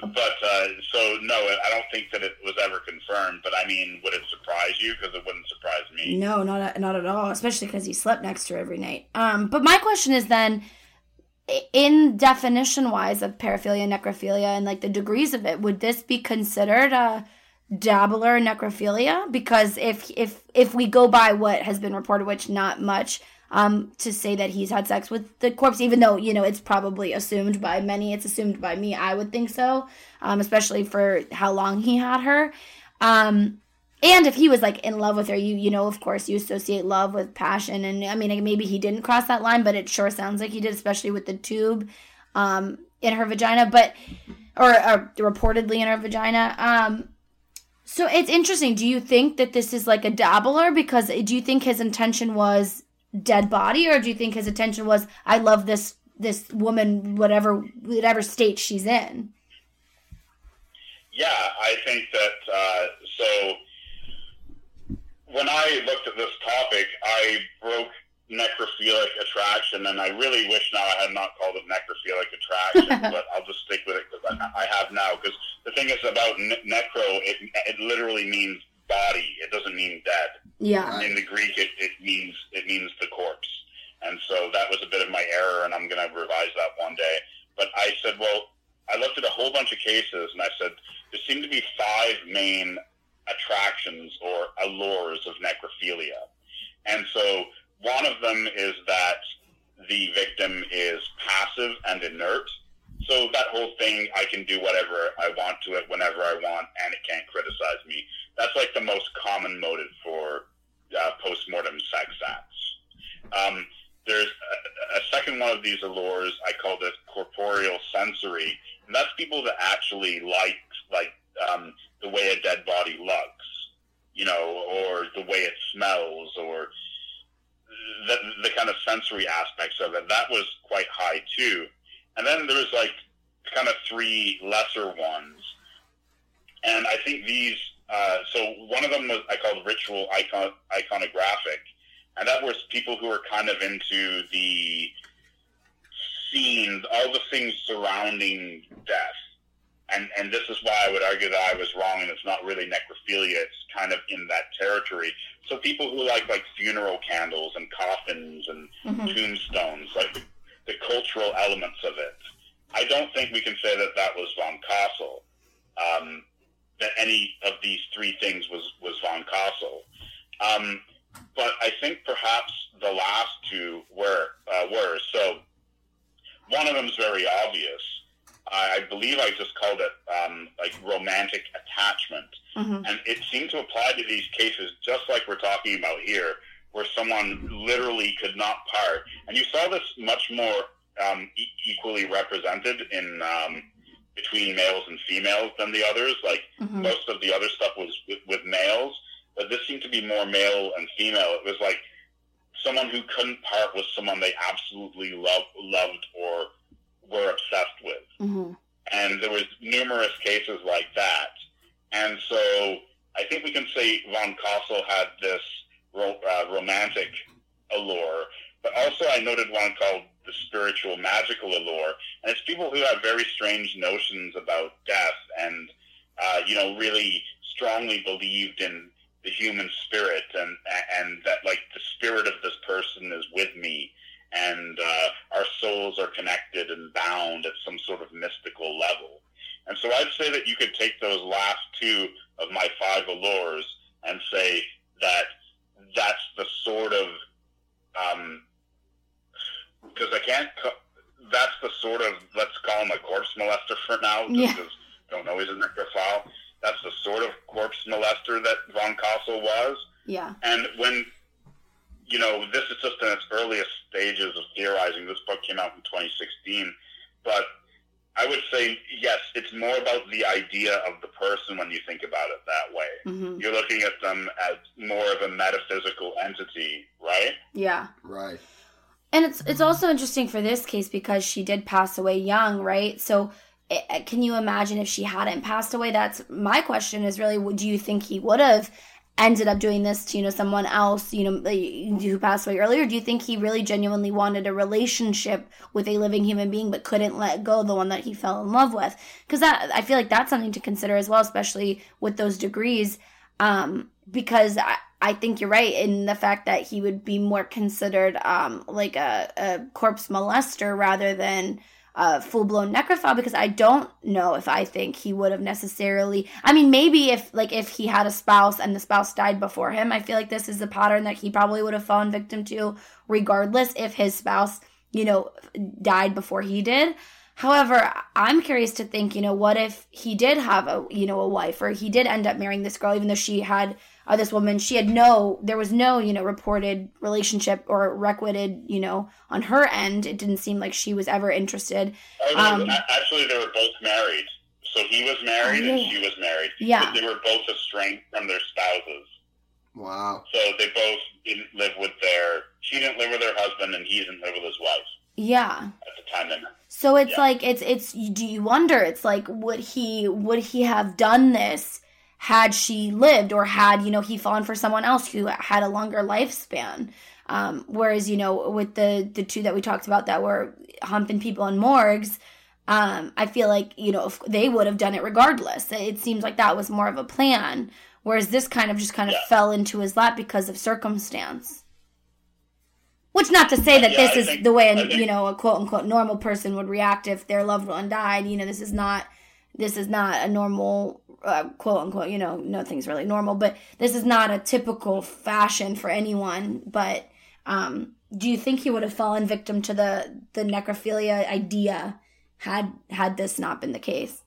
but uh, so no, I don't think that it was ever confirmed. But I mean, would it surprise you? Because it wouldn't surprise me. No, not not at all. Especially because he slept next to her every night. Um, but my question is then, in definition wise of paraphilia, necrophilia, and like the degrees of it, would this be considered a dabbler necrophilia? Because if if if we go by what has been reported, which not much, um, to say that he's had sex with the corpse, even though you know it's probably assumed by many, it's assumed by me. I would think so, um, especially for how long he had her. Um, and if he was like in love with her, you you know, of course, you associate love with passion, and I mean, maybe he didn't cross that line, but it sure sounds like he did, especially with the tube um, in her vagina, but or, or reportedly in her vagina. Um, so it's interesting. Do you think that this is like a dabbler? Because do you think his intention was dead body, or do you think his attention was I love this this woman, whatever whatever state she's in? Yeah, I think that uh, so. When I looked at this topic, I broke necrophilic attraction, and I really wish now I had not called it necrophilic attraction, <laughs> but I'll just stick with it because I, I, have now. Because the thing is about ne- necro, it, it literally means body. It doesn't mean dead. Yeah. In the Greek, it, it means it means the corpse, and so that was a bit of my error, and I'm going to revise that one day. But I said, well, I looked at a whole bunch of cases, and I said there seem to be five main attractions or allures of necrophilia, and so one of them is that the victim is passive and inert. So that whole thing, I can do whatever I want to it whenever I want, and it can't criticize me. That's like the most common motive for uh, post-mortem sex acts. Um, there's second one of these allures, I call it corporeal sensory, and that's people that actually like like um, the way a dead body looks, you know, or the way it smells, or the, the kind of sensory aspects of it. That was quite high too. And then there's like kind of three lesser ones, and I think these. Uh, so one of them was I called ritual icon iconographic, and that was people who were kind of into the scenes, all the things surrounding death and and this is why I would argue that I was wrong, and it's not really necrophilia. It's kind of in that territory. So people who like like funeral candles and coffins and mm-hmm. tombstones, like the, the, cultural elements of it. I don't think we can say that that was von Cosel. Um, that any of these three things was was von Cosel. Um, but I think perhaps the last two were uh, were so. One of them is very obvious I believe I just called it um, like romantic attachment, mm-hmm. and it seemed to apply to these cases just like we're talking about here, where someone literally could not part. And you saw this much more um, e- equally represented in um, between males and females than the others. Like mm-hmm. most of the other stuff was with, with males, but this seemed to be more male and female. It was like someone who couldn't part with someone they absolutely loved, loved or were obsessed with. Mm-hmm. And there was numerous cases like that. And so I think we can say von Cosel had this ro- uh, romantic allure, but also I noted one called the spiritual magical allure. And it's people who have very strange notions about death and, uh, you know, really strongly believed in the human spirit and, and that like the spirit of this person is with me and uh, our souls are connected and bound at some sort of mystical level. And so I'd say that you could take those last two of my five allures and say that that's the sort of because I can't. That's the sort of let's call him a corpse molester for now. Just yeah. don't know he's a necrophile. That's the sort of corpse molester that von Cosel was. Yeah. And when you know, this is just in its earliest stages of theorizing. This book came out in 2016, but I would say yes, it's more about the idea of the person when you think about it that way. Mm-hmm. You're looking at them as more of a metaphysical entity, right? Yeah. Right. And it's it's also interesting for this case because she did pass away young, right? So it, eh, can you imagine if she hadn't passed away? That's my question is really, do you think he would have ended up doing this to you know someone else you know who passed away earlier do you think he really genuinely wanted a relationship with a living human being but couldn't let go the one that he fell in love with because that i feel like that's something to consider as well especially with those degrees um, because I, I think you're right in the fact that he would be more considered um, like a, a corpse molester rather than a full blown necrophile because I don't know if I think he would have necessarily. I mean, maybe if like if he had a spouse and the spouse died before him, I feel like this is a pattern that he probably would have fallen victim to, regardless if his spouse, you know, died before he did. However, I'm curious to think, you know, what if he did have a, you know, a wife or he did end up marrying this girl, even though she had uh, this woman, she had no, there was no, you know, reported relationship or requited, you know, on her end. It didn't seem like she was ever interested. Um, actually, they were both married. So he was married oh, yeah. and she was married. Yeah. But they were both estranged from their spouses. Wow. So they both didn't live with their, she didn't live with her husband and he didn't live with his wife. Yeah. At the time they met. So it's yeah. like it's it's do you wonder it's like would he would he have done this had she lived or had you know he fallen for someone else who had a longer lifespan. Um, whereas you know with the the two that we talked about that were humping people in morgues um, i feel like you know they would have done it regardless. It seems like that was more of a plan. Whereas this kind of just kind of yeah. fell into his lap because of circumstance. Which not to say that yeah, this I is think, the way a, you know a quote unquote normal person would react if their loved one died. You know this is not this is not a normal uh, quote unquote, you know, nothing's really normal, but this is not a typical fashion for anyone. But um, do you think he would have fallen victim to the the necrophilia idea had had this not been the case?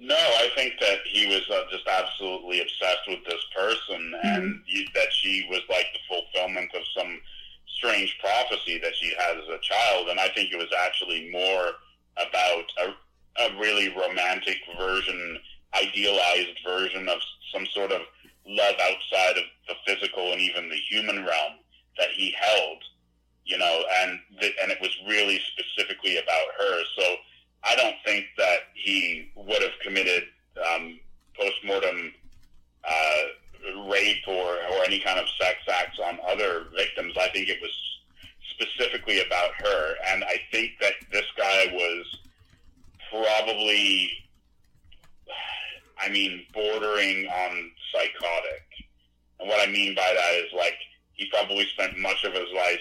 No, I think that he was uh, just absolutely obsessed with this person, mm-hmm. and that she was like the fulfillment of some strange prophecy that she had as a child. And I think it was actually more about a, a really romantic version, idealized version of some sort of love outside of the physical and even the human realm that he held, you know, and th- and it was really specifically about her. So I don't think that he would have committed um, post-mortem uh, rape or, or any kind of sex acts on other victims. I think it was specifically about her, and I think that this guy was probably, I mean, bordering on psychotic. And what I mean by that is like he probably spent much of his life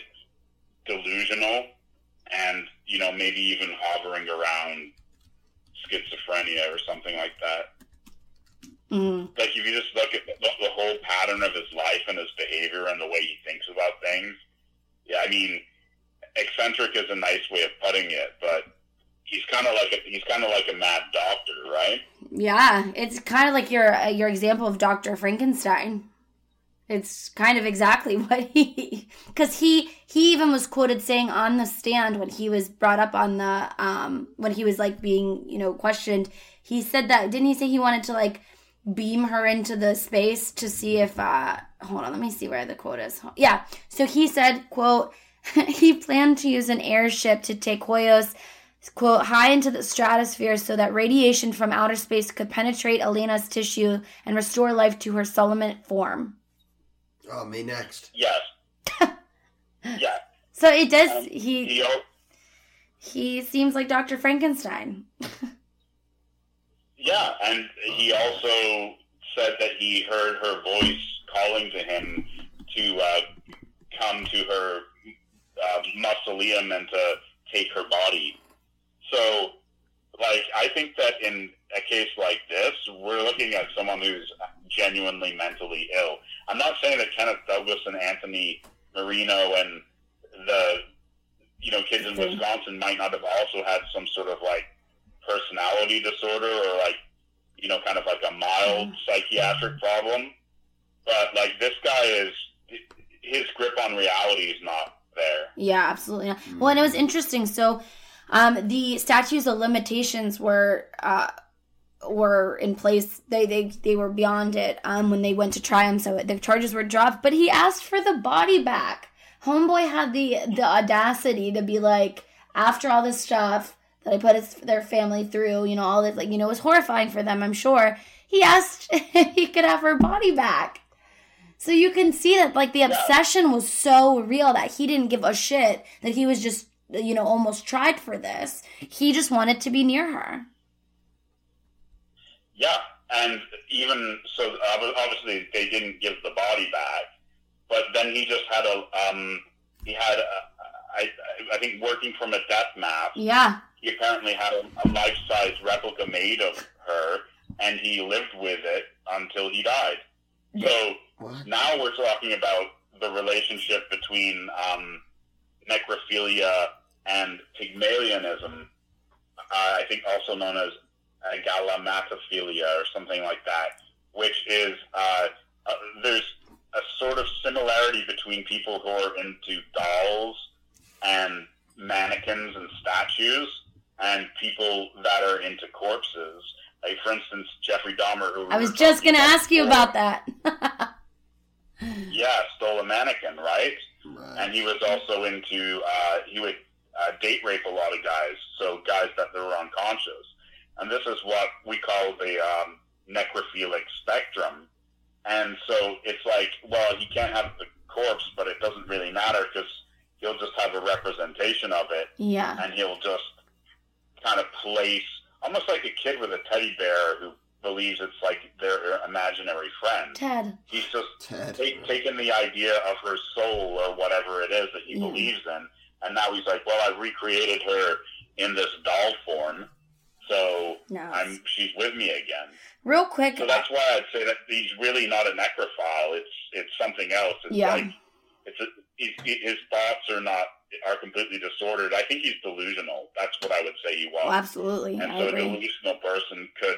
delusional and, you know, maybe even hovering around schizophrenia or something like that. Mm. Like if you just look at the, the whole pattern of his life and his behavior and the way he thinks about things, yeah, I mean, eccentric is a nice way of putting it, but he's kind of like a, he's kind of like a mad doctor, right? Yeah, it's kind of like your your example of Doctor Frankenstein. It's kind of exactly <laughs> what he because he he even was quoted saying on the stand when he was brought up on the um when he was like being you know questioned. He said that didn't he say he wanted to like beam her into the space to see if uh hold on let me see where the quote is yeah so he said quote <laughs> he planned to use an airship to take hoyos quote high into the stratosphere so that radiation from outer space could penetrate elena's tissue and restore life to her solomon form Oh, me next. Yes. <laughs> yeah. so it does Um, he He, he seems like dr frankenstein <laughs> yeah, and he also said that he heard her voice calling to him to uh, come to her uh, mausoleum and to take her body. So, like, I think that in a case like this, we're looking at someone who's genuinely mentally ill. I'm not saying that Kenneth Douglas and Anthony Marino and the you know kids in. Wisconsin might not have also had some sort of like personality disorder or like you know kind of like a mild mm-hmm. psychiatric problem. But like this guy is his grip on reality is not there. Yeah, absolutely. Hmm. Well, and it was interesting. So, um, the statutes of limitations were uh, were in place. They they they were beyond it um, when they went to try him. So the charges were dropped. But he asked for the body back. Homeboy had the the audacity to be like, after all this stuff that I put his, their family through, you know, all this like you know it was horrifying for them. I'm sure he asked <laughs> if he could have her body back. So you can see that like the obsession was so real that he didn't give a shit that he was just you know almost tried for this. He just wanted to be near her. Yeah, and even so, obviously they didn't give the body back, but then he just had a um, he had a, I I think working from a death mask. Yeah. He apparently had a, a life size replica made of her, and he lived with it until he died. So What? now we're talking about the relationship between um, necrophilia and Pygmalionism. Uh, I think also known as agalamatophobia or something like that, which is uh, uh, there's a sort of similarity between people who are into dolls and mannequins and statues and people that are into corpses. Like for instance, Jeffrey Dahmer, who I was just going to ask you about that. <laughs> Yeah, stole a mannequin, right? Right. and he was also into uh, he would uh, date rape a lot of guys, so guys that they were unconscious, and this is what we call the um, necrophilic spectrum. And so it's like, well, he can't have the corpse, but it doesn't really matter because he'll just have a representation of it, yeah. and he'll just kind of place, almost like a kid with a teddy bear who believes it's like their imaginary friend. Ted. He's just Ted. take, taken the idea of her soul or whatever it is that he Yeah. believes in, and now he's like, well, I've recreated her in this doll form, so No. I'm she's with me again. Real quick. So that's why I'd say that he's really not a necrophile. It's it's something else. It's Yeah. like it's a, he's, his thoughts are not are completely disordered. I think he's delusional. That's what I would say he was. Oh, absolutely. And I so a delusional person could,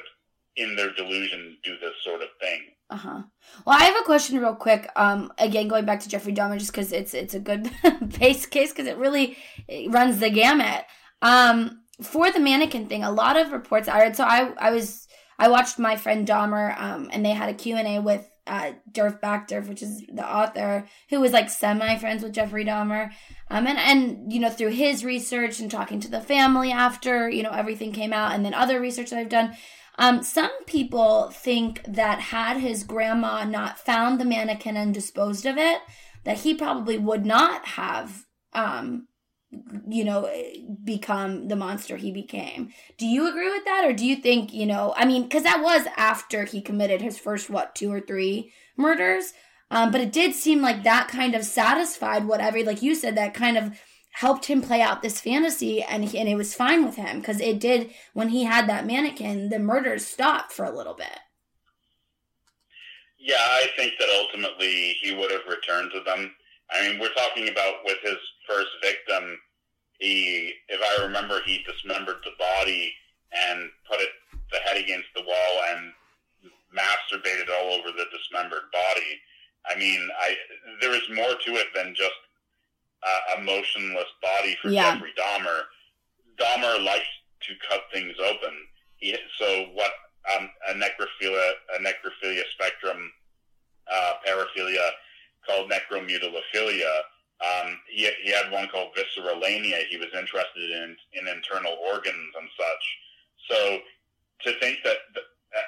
in their delusion, do this sort of thing. Uh huh. Well, I have a question real quick. Um, again, going back to Jeffrey Dahmer, just because it's it's a good <laughs> base case because it really it runs the gamut. Um, for the mannequin thing, a lot of reports I read. So I I was I watched my friend Dahmer, um, and they had a Q and A with uh, Derf Backderf, which is the author who was like semi friends with Jeffrey Dahmer. Um, and, and, you know, through his research and talking to the family after, you know, everything came out and then other research that I've done, um, some people think that had his grandma not found the mannequin and disposed of it, that he probably would not have, um, you know, become the monster he became. Do you agree with that? Or do you think, you know, I mean, because that was after he committed his first, what, two or three murders? Um, but it did seem like that kind of satisfied whatever, like you said, that kind of helped him play out this fantasy and, he, and it was fine with him because it did, when he had that mannequin, the murders stopped for a little bit. Yeah, I think that ultimately he would have returned to them. I mean, we're talking about with his first victim, he, if I remember, he dismembered the body and put it the head against the wall and masturbated all over the dismembered body. I mean, I there is more to it than just uh, a motionless body for yeah. Jeffrey Dahmer. Dahmer likes to cut things open. He, so what um, a necrophilia a necrophilia spectrum uh, paraphilia called necromutilophilia um, he, he had one called visceralania. He was interested in, in internal organs and such. So to think that,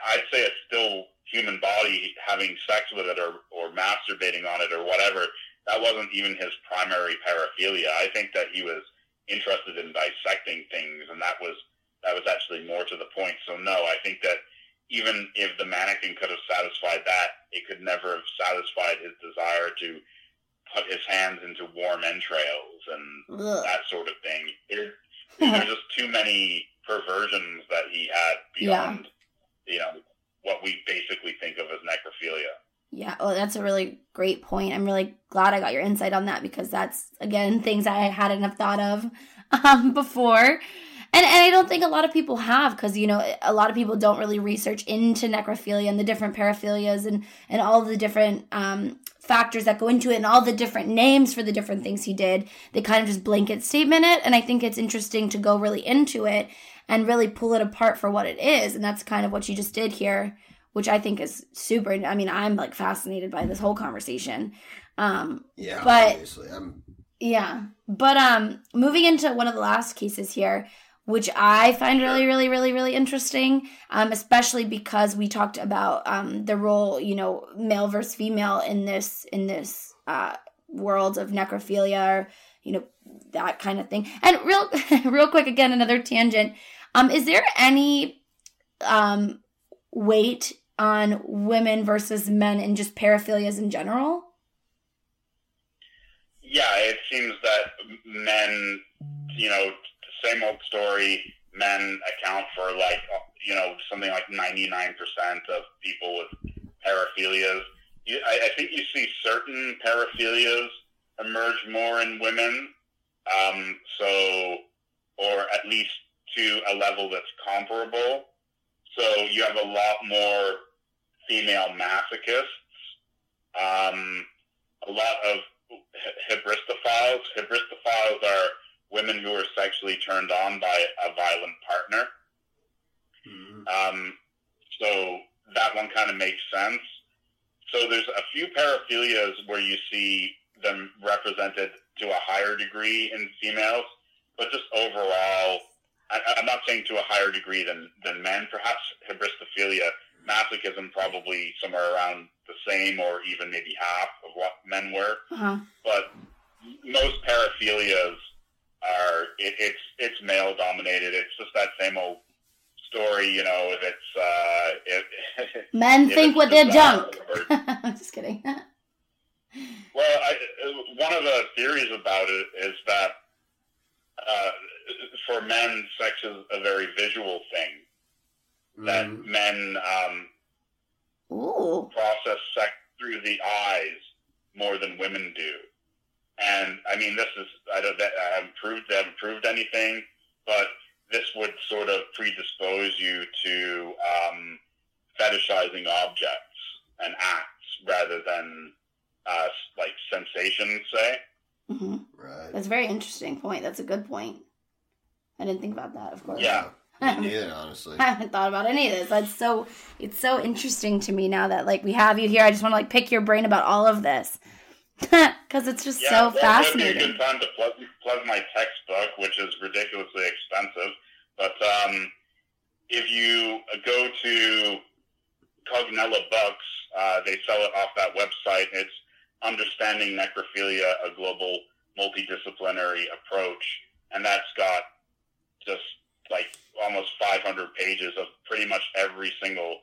I'd say it's still human body having sex with it or, or masturbating on it or whatever, that wasn't even his primary paraphilia. I think that he was interested in dissecting things and that was, that was actually more to the point. So no, I think that even if the mannequin could have satisfied that, it could never have satisfied his desire to put his hands into warm entrails and Ugh. that sort of thing. <laughs> There's just too many perversions that he had beyond, yeah. you know, what we basically think of as necrophilia. Yeah, well, that's a really great point. I'm really glad I got your insight on that because that's again things I hadn't have thought of <laughs> um, before. And, and I don't think a lot of people have because, you know, a lot of people don't really research into necrophilia and the different paraphilias and, and all the different um, factors that go into it and all the different names for the different things he did. They kind of just blanket statement it. And I think it's interesting to go really into it and really pull it apart for what it is. And that's kind of what you just did here, which I think is super. I mean, I'm like fascinated by this whole conversation. Um, yeah, but, obviously. I'm... Yeah. But um, moving into one of the last cases here, which I find really, really, really, really interesting, um, especially because we talked about um, the role, you know, male versus female in this in this uh, world of necrophilia, or, you know, that kind of thing. And real, <laughs> real quick, again, another tangent. Um, is there any um, weight on women versus men and just paraphilias in general? Yeah, it seems that men, you know, same old story. Men account for like you know something like ninety nine percent of people with paraphilias. You, I, I think you see certain paraphilias emerge more in women. Um, so, or at least to a level that's comparable. So you have a lot more female masochists, um, a lot of hybristophiles. Hybristophiles are women who are sexually turned on by a violent partner. Mm-hmm. Um, so that one kind of makes sense. So there's a few paraphilias where you see them represented to a higher degree in females, but just overall, I, am not saying to a higher degree than, than men. Perhaps hybristophilia, masochism, probably somewhere around the same or even maybe half of what men were. Uh-huh. But most paraphilias are it, it's it's male dominated. It's just that same old story, you know. If it's uh, if, <laughs> men if think with their junk. <laughs> I'm just kidding. <laughs> well, I, one of the theories about it is that uh, for men, sex is a very visual thing. That mm. men um, process sex through the eyes more than women do. And I mean, this is I don't that I haven't proved they haven't proved anything, but this would sort of predispose you to um, fetishizing objects and acts rather than uh, like sensations say. Mm-hmm. Right. That's a very interesting point. That's a good point. I didn't think about that, of course. Yeah. <laughs> Neither, honestly. I haven't thought about any of this. That's so it's so interesting to me now that like we have you here. I just want to like pick your brain about all of this <laughs> because it's just Yeah, so well, that'd be a good time to plug, plug my textbook, which is ridiculously expensive. But um, if you go to Cognella Books, uh, they sell it off that website. It's Understanding Necrophilia, a Global Multidisciplinary Approach. And that's got just like almost 500 pages of pretty much every single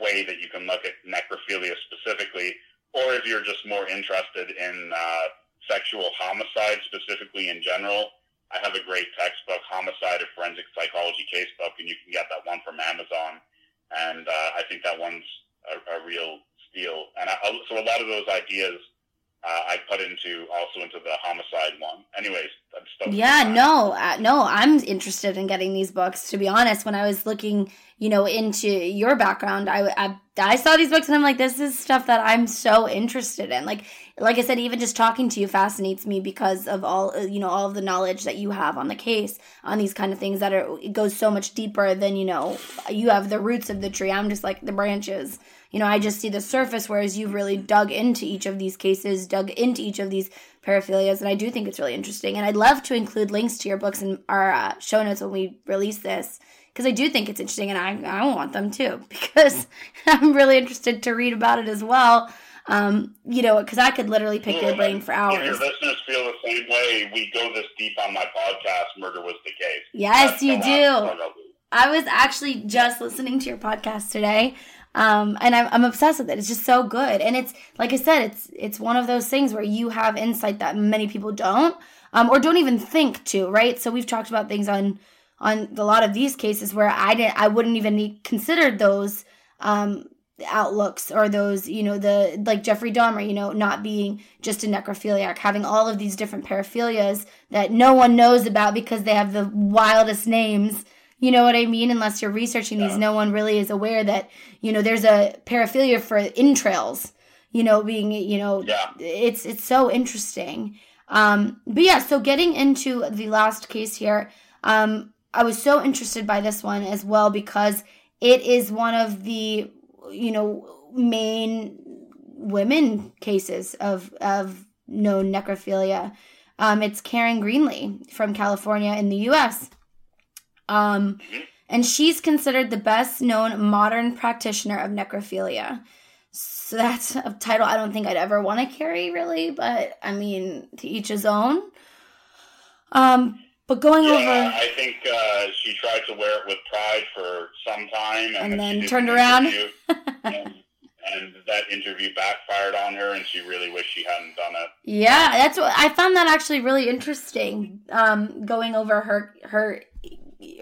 way that you can look at necrophilia specifically. Or if you're just more interested in uh, sexual homicide specifically in general, I have a great textbook, Homicide: A Forensic Psychology Casebook, and you can get that one from Amazon. And uh, I think that one's a, a real steal. And I, so a lot of those ideas uh, I put into also into the homicide one. Anyways, I'm stoked. Yeah, no, uh, no, I'm interested in getting these books. To be honest, when I was looking, you know, into your background, I, I I saw these books and I'm like, this is stuff that I'm so interested in. Like, like I said, even just talking to you fascinates me because of all, uh, you know, all of the knowledge that you have on the case on these kind of things that are it goes so much deeper than you know. You have the roots of the tree. I'm just like the branches. You know, I just see the surface, whereas you've really dug into each of these cases, dug into each of these paraphilias, and I do think it's really interesting. And I'd love to include links to your books in our uh, show notes when we release this, because I do think it's interesting, and I I want them too, <laughs> because I'm really interested to read about it as well. Um, you know, because I could literally pick your brain for If hours. your listeners feel the same way, we go this deep on my podcast. Murder was the case. Yes, That's you the last do. plug I'll do. I was actually just listening to your podcast today. Um, and I'm, I'm obsessed with it. It's just so good. And it's, like I said, it's, it's one of those things where you have insight that many people don't, um, or don't even think to, right? So we've talked about things on, on a lot of these cases where I didn't, I wouldn't even need considered those, um, outlooks or those, you know, the, like Jeffrey Dahmer, you know, not being just a necrophiliac, having all of these different paraphilias that no one knows about because they have the wildest names. You know what I mean? Unless you're researching these, no one really is aware that, you know, there's a paraphilia for entrails, you know, being, you know, Yeah. it's, it's so interesting. Um, but yeah, so getting into the last case here, um, I was so interested by this one as well because it is one of the, you know, main women cases of, of known necrophilia. Um, it's Karen Greenlee from California in the U.S. Um, and she's considered the best known modern practitioner of necrophilia. So that's a title I don't think I'd ever want to carry, really. But I mean, to each his own. Um, but going Yeah, over, I think uh, she tried to wear it with pride for some time, and, And then turned around. <laughs> and, and that interview backfired on her, and she really wished she hadn't done it. yeah, that's what I found that actually really interesting. Um, going over her her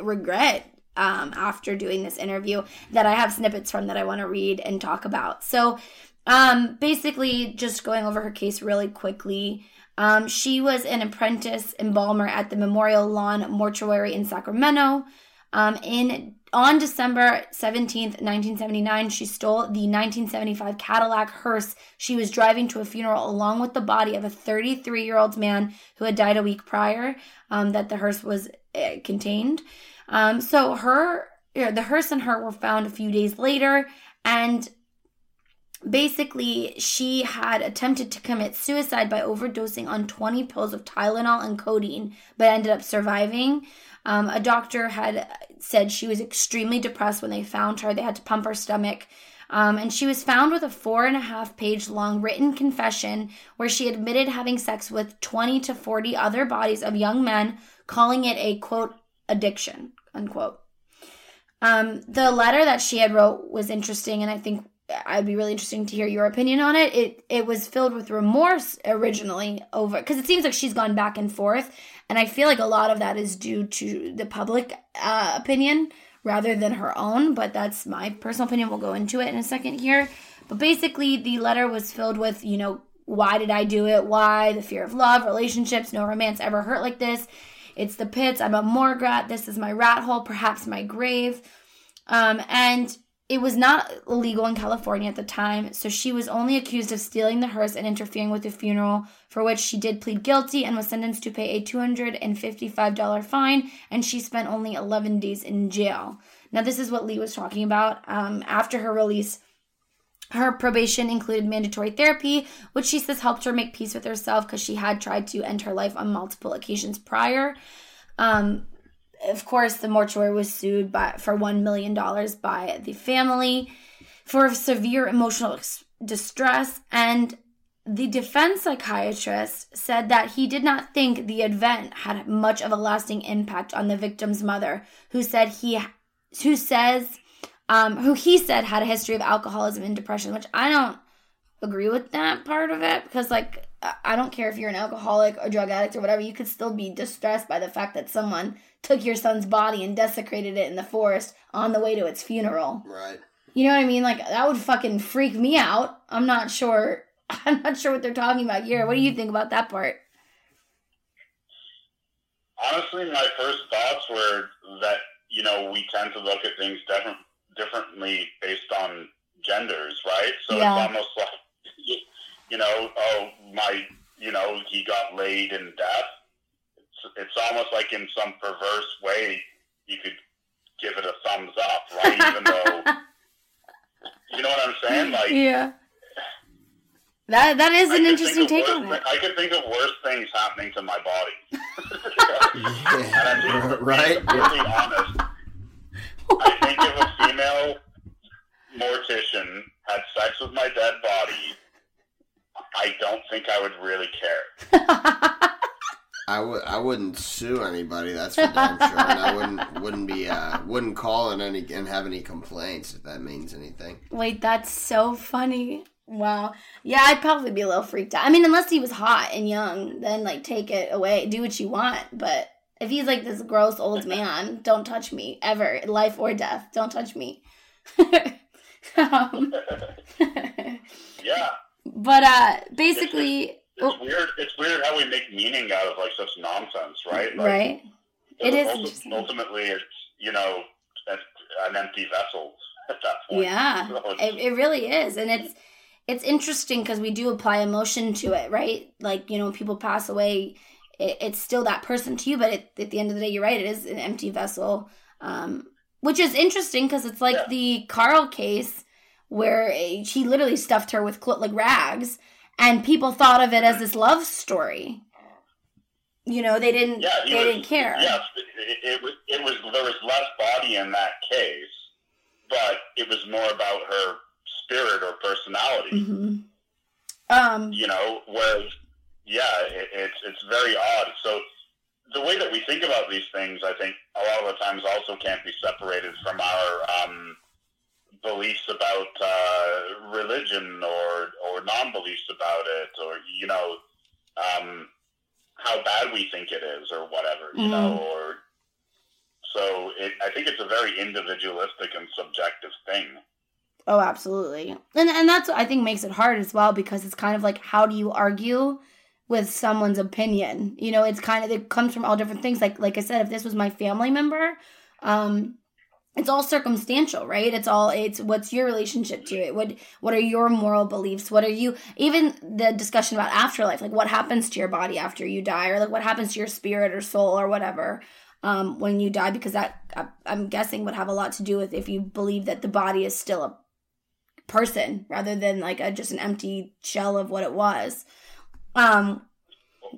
regret um, after doing this interview that I have snippets from that I want to read and talk about. So, um, basically, just going over her case really quickly. Um, she was an apprentice embalmer at the Memorial Lawn Mortuary in Sacramento. Um, in on December 17th, 1979, she stole the 1975 Cadillac hearse she was driving to a funeral along with the body of a 33 year old man who had died a week prior um, that the hearse was contained. Um, so her, the hearse and her were found a few days later, and basically she had attempted to commit suicide by overdosing on 20 pills of Tylenol and codeine, but ended up surviving. Um, a doctor had said she was extremely depressed when they found her. They had to pump her stomach. Um, and she was found with a four and a half page long written confession where she admitted having sex with 20 to 40 other bodies of young men, calling it a quote, addiction, unquote. Um, the letter that she had wrote was interesting, and I think I'd be really interesting to hear your opinion on it. It it was filled with remorse originally over because it seems like she's gone back and forth, and I feel like a lot of that is due to the public uh, opinion rather than her own. But that's my personal opinion. We'll go into it in a second here. But basically, the letter was filled with you know why did I do it? Why the fear of love, relationships, no romance ever hurt like this. It's the pits. I'm a morgue rat. This is my rat hole, perhaps my grave. Um, and it was not illegal in California at the time, so she was only accused of stealing the hearse and interfering with the funeral, for which she did plead guilty and was sentenced to pay a $255 fine, and she spent only 11 days in jail. Now, this is what Lee was talking about. Um, after her release, her probation included mandatory therapy, which she says helped her make peace with herself because she had tried to end her life on multiple occasions prior. Um, of course, the mortuary was sued by, for $1 million by the family for severe emotional distress. And the defense psychiatrist said that he did not think the event had much of a lasting impact on the victim's mother, who said he, who says, um, who he said had a history of alcoholism and depression, which I don't agree with that part of it because, like, I don't care if you're an alcoholic or drug addict or whatever, you could still be distressed by the fact that someone took your son's body and desecrated it in the forest on the way to its funeral. Right. You know what I mean? Like that would fucking freak me out. I'm not sure. <laughs> I'm not sure what they're talking about here. What do you think about that part? Honestly, my first thoughts were that you know we tend to look at things different differently based on genders, right? So yeah. it's almost like you know, oh my, you know, he got laid in death it's, it's almost like in some perverse way you could give it a thumbs up, right? Even though, <laughs> you know what I'm saying? Like, yeah. That that is an interesting take worse, on it. I could think of worse things happening to my body. yeah, <laughs> <laughs> and I'm being, right? Being really honest. I think if a female mortician had sex with my dead body, I don't think I would really care. <laughs> I would I wouldn't sue anybody. That's for damn sure. And I wouldn't wouldn't be uh, wouldn't call and any and have any complaints if that means anything. Wait, that's so funny. Wow. Yeah, I'd probably be a little freaked out. I mean, unless he was hot and young, then like take it away, do what you want. But if he's like this gross old <laughs> man, don't touch me ever, life or death. Don't touch me. <laughs> um, <laughs> yeah. But uh, basically, it's oh. weird. It's weird how we make meaning out of like such nonsense, right? Like, right. It is. ultimately, it's you know an empty vessel at that point. Yeah, so it, it really is, and it's it's interesting because we do apply emotion to it, right? Like you know, people pass away, it, it's still that person to you, but it, at the end of the day, you're right. It is an empty vessel, um, which is interesting because it's like yeah. the Carl case where he literally stuffed her with like rags and people thought of it as this love story. You know, they didn't. Yeah, they was, didn't care. Yes, it, it, was. It was. There was less body in that case, but it was more about her spirit or personality. Mm-hmm. Um, you know, whereas, yeah, it, it's it's very odd. So the way that we think about these things, I think, a lot of the times also can't be separated from our um, beliefs about uh, religion or or non-beliefs about it, or you know, um, how bad we think it is, or whatever, you mm. know, or so it, I think it's a very individualistic and subjective thing. Oh, absolutely, and and that's what I think makes it hard as well because it's kind of like how do you argue with someone's opinion? You know, it's kind of it comes from all different things. Like like I said, if this was my family member, um, it's all circumstantial right it's all it's what's your relationship to it what what are your moral beliefs what are you even the discussion about afterlife like what happens to your body after you die or like what happens to your spirit or soul or whatever um, when you die because that i'm guessing would have a lot to do with if you believe that the body is still a person rather than like a just an empty shell of what it was um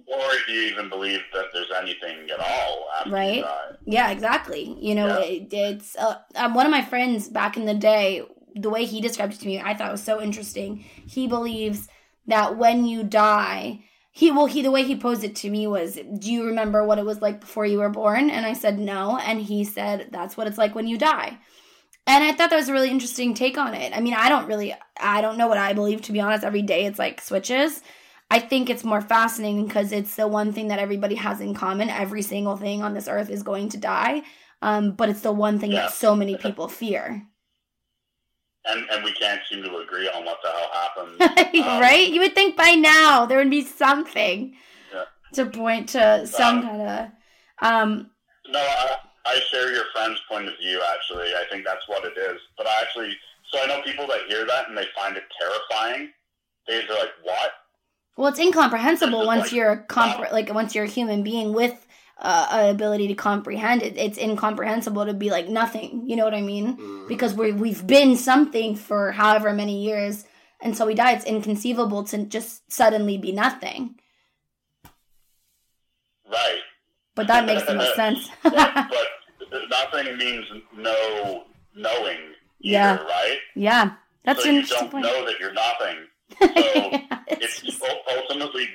or do you even believe that there's anything at all right? yeah exactly. You know yeah. it, it's uh, um, one of my friends back in the day the way he described it to me i thought was so interesting. He believes that when you die he well he the way he posed it to me was do you remember what it was like before you were born? And i said no. And he said that's what it's like when you die. And i thought that was a really interesting take on it. I mean i don't really i don't know what i believe to be honest. Every day it's like switches I think it's more fascinating because it's the one thing that everybody has in common. Every single thing on this earth is going to die, um, but it's the one thing yeah. that so many people fear. And, and we can't seem to agree on what the hell happened. <laughs> um, right? You would think by now there would be something yeah. to point to some um, kind of. Um, no, I, I share your friend's point of view, actually. I think that's what it is. But I actually So I know people that hear that and they find it terrifying. They're like, "What?" Well, it's incomprehensible <laughs> once like, you're comp- like once you're a human being with uh, an ability to comprehend it. It's incomprehensible to be like nothing. You know what I mean? Mm. Because we we've been something for however many years, and so we die. It's inconceivable to just suddenly be nothing. Right. But that makes the most <laughs> sense. but, but <laughs> nothing means no knowing. Either, Yeah. Right. yeah, that's so an you interesting don't point. know that you're nothing. So <laughs> it's it's ultimately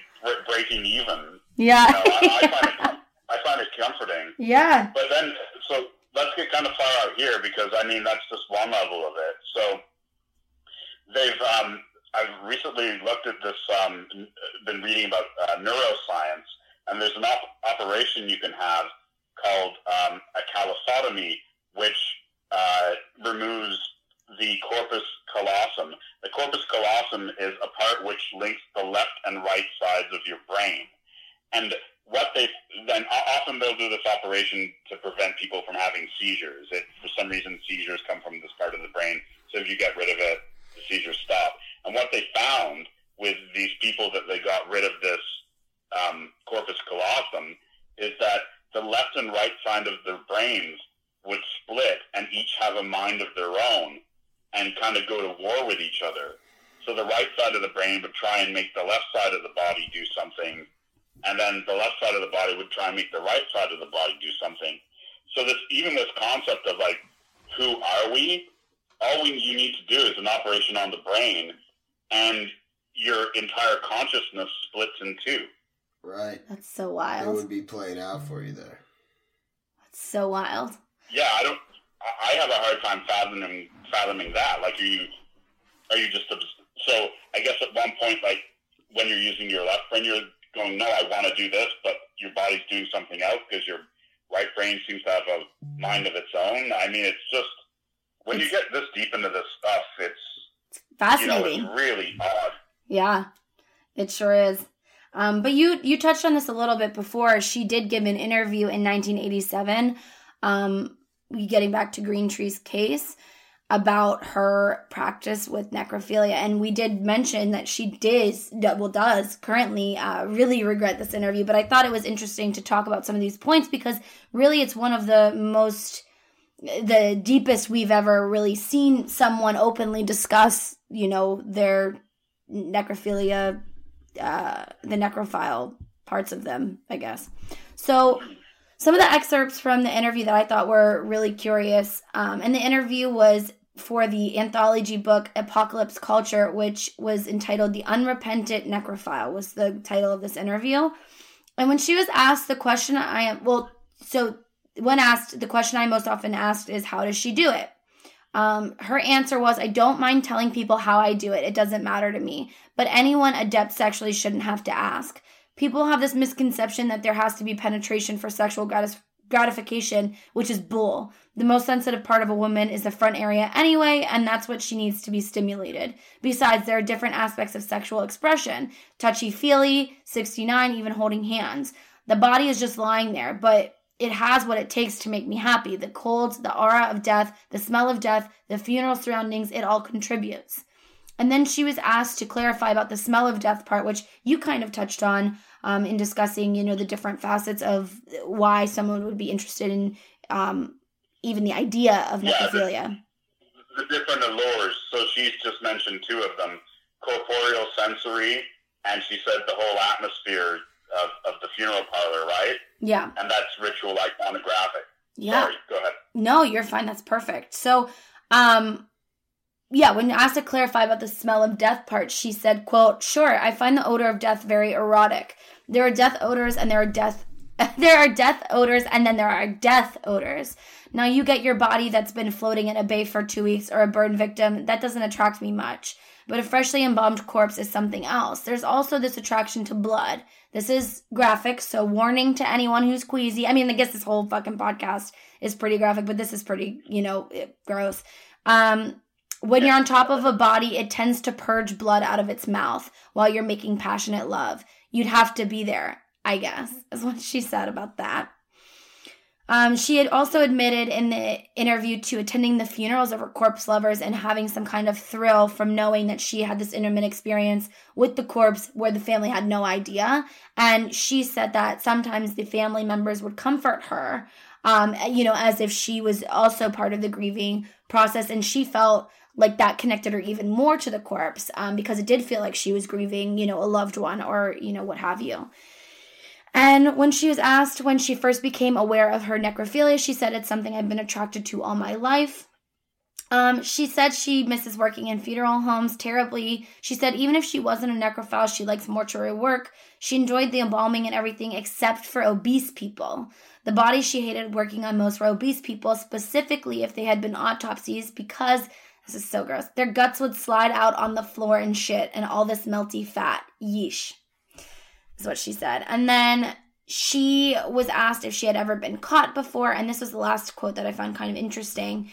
breaking even. yeah, You know, I, I find it I find it comforting. yeah, But then, so let's get kind of far out here because I mean that's just one level of it. So they've um, I've recently looked at this, um, been reading about uh, neuroscience, and there's an op- operation you can have called um, a callosotomy, which uh, removes the corpus callosum. The corpus callosum is a part which links the left and right sides of your brain. And what they then often they'll do this operation to prevent people from having seizures. It, for some reason, seizures come from this part of the brain. So if you get rid of it, the seizures stop. And what they found with these people that they got rid of this um, corpus callosum is that the left and right side of their brains would split and each have a mind of their own and kind of go to war with each other. So the right side of the brain would try and make the left side of the body do something, and then the left side of the body would try and make the right side of the body do something. So this even this concept of like, who are we? All we you need to do is an operation on the brain, and your entire consciousness splits in two. Right. that's so wild. It would be played out for you there. That's so wild. Yeah, I don't. I have a hard time fathoming fathoming that. Like, are you are you just so? I guess at one point, like when you're using your left brain, you're going, "No, I want to do this," but your body's doing something else because your right brain seems to have a mind of its own. I mean, it's just when you get this deep into this stuff, it's you know, Fascinating. it's really odd. Yeah, it sure is. Um, but you you touched on this a little bit before. She did give an interview in 1987, um, getting back to Greenlee's case about her practice with necrophilia, and we did mention that she did well does currently uh, really regret this interview. But I thought it was interesting to talk about some of these points because really it's one of the most the deepest we've ever really seen someone openly discuss, you know, their necrophilia, uh, the necrophile parts of them, I guess. So, some of the excerpts from the interview that I thought were really curious, um, and the interview was for the anthology book Apocalypse Culture, which was entitled The Unrepentant Necrophile, was the title of this interview. And when she was asked the question, I am, well, so when asked, the question I most often asked is, How does she do it? Um, her answer was, I don't mind telling people how I do it. It doesn't matter to me. But anyone adept sexually shouldn't have to ask. People have this misconception that there has to be penetration for sexual gratis- gratification, which is bull. The most sensitive part of a woman is the front area anyway, and that's what she needs to be stimulated. Besides, there are different aspects of sexual expression touchy feely, 69, even holding hands. The body is just lying there, but it has what it takes to make me happy. The cold, the aura of death, the smell of death, the funeral surroundings, it all contributes. And then she was asked to clarify about the smell of death part, which you kind of touched on um, in discussing, you know, the different facets of why someone would be interested in um, even the idea of Yeah, the- necrophilia. The different allures. So she's just mentioned two of them: corporeal, sensory, and she said the whole atmosphere of, of the funeral parlor, right? Yeah, And that's ritual iconographic. yeah. Sorry, go ahead. No, you're fine. That's perfect. So, um, yeah, when asked to clarify about the smell of death part, she said, quote, sure, I find the odor of death very erotic. There are death odors and there are death <laughs> there are death odors and then there are death odors. Now you get your body that's been floating in a bay for two weeks or a burn victim, that doesn't attract me much. But a freshly embalmed corpse is something else. There's also this attraction to blood. This is graphic, so warning to anyone who's queasy. I mean, I guess this whole fucking podcast is pretty graphic, but this is pretty, you know, eh, gross. Um, when you're on top of a body, it tends to purge blood out of its mouth while you're making passionate love. You'd have to be there, I guess, is what she said about that. Um, she had also admitted in the interview to attending the funerals of her corpse lovers and having some kind of thrill from knowing that she had this intimate experience with the corpse where the family had no idea. And she said that sometimes the family members would comfort her, um, you know, as if she was also part of the grieving process. And she felt like that connected her even more to the corpse um, because it did feel like she was grieving, you know, a loved one or, you know, what have you. And when she was asked when she first became aware of her necrophilia, she said it's something I've been attracted to all my life. Um, she said she misses working in funeral homes terribly. She said even if she wasn't a necrophile, she likes mortuary work. She enjoyed the embalming and everything except for obese people. The bodies she hated working on most were obese people, specifically if they had been autopsies, because this is so gross. Their guts would slide out on the floor and shit, and all this melty fat. Yeesh is what she said. And then she was asked if she had ever been caught before, and this was the last quote that I found kind of interesting.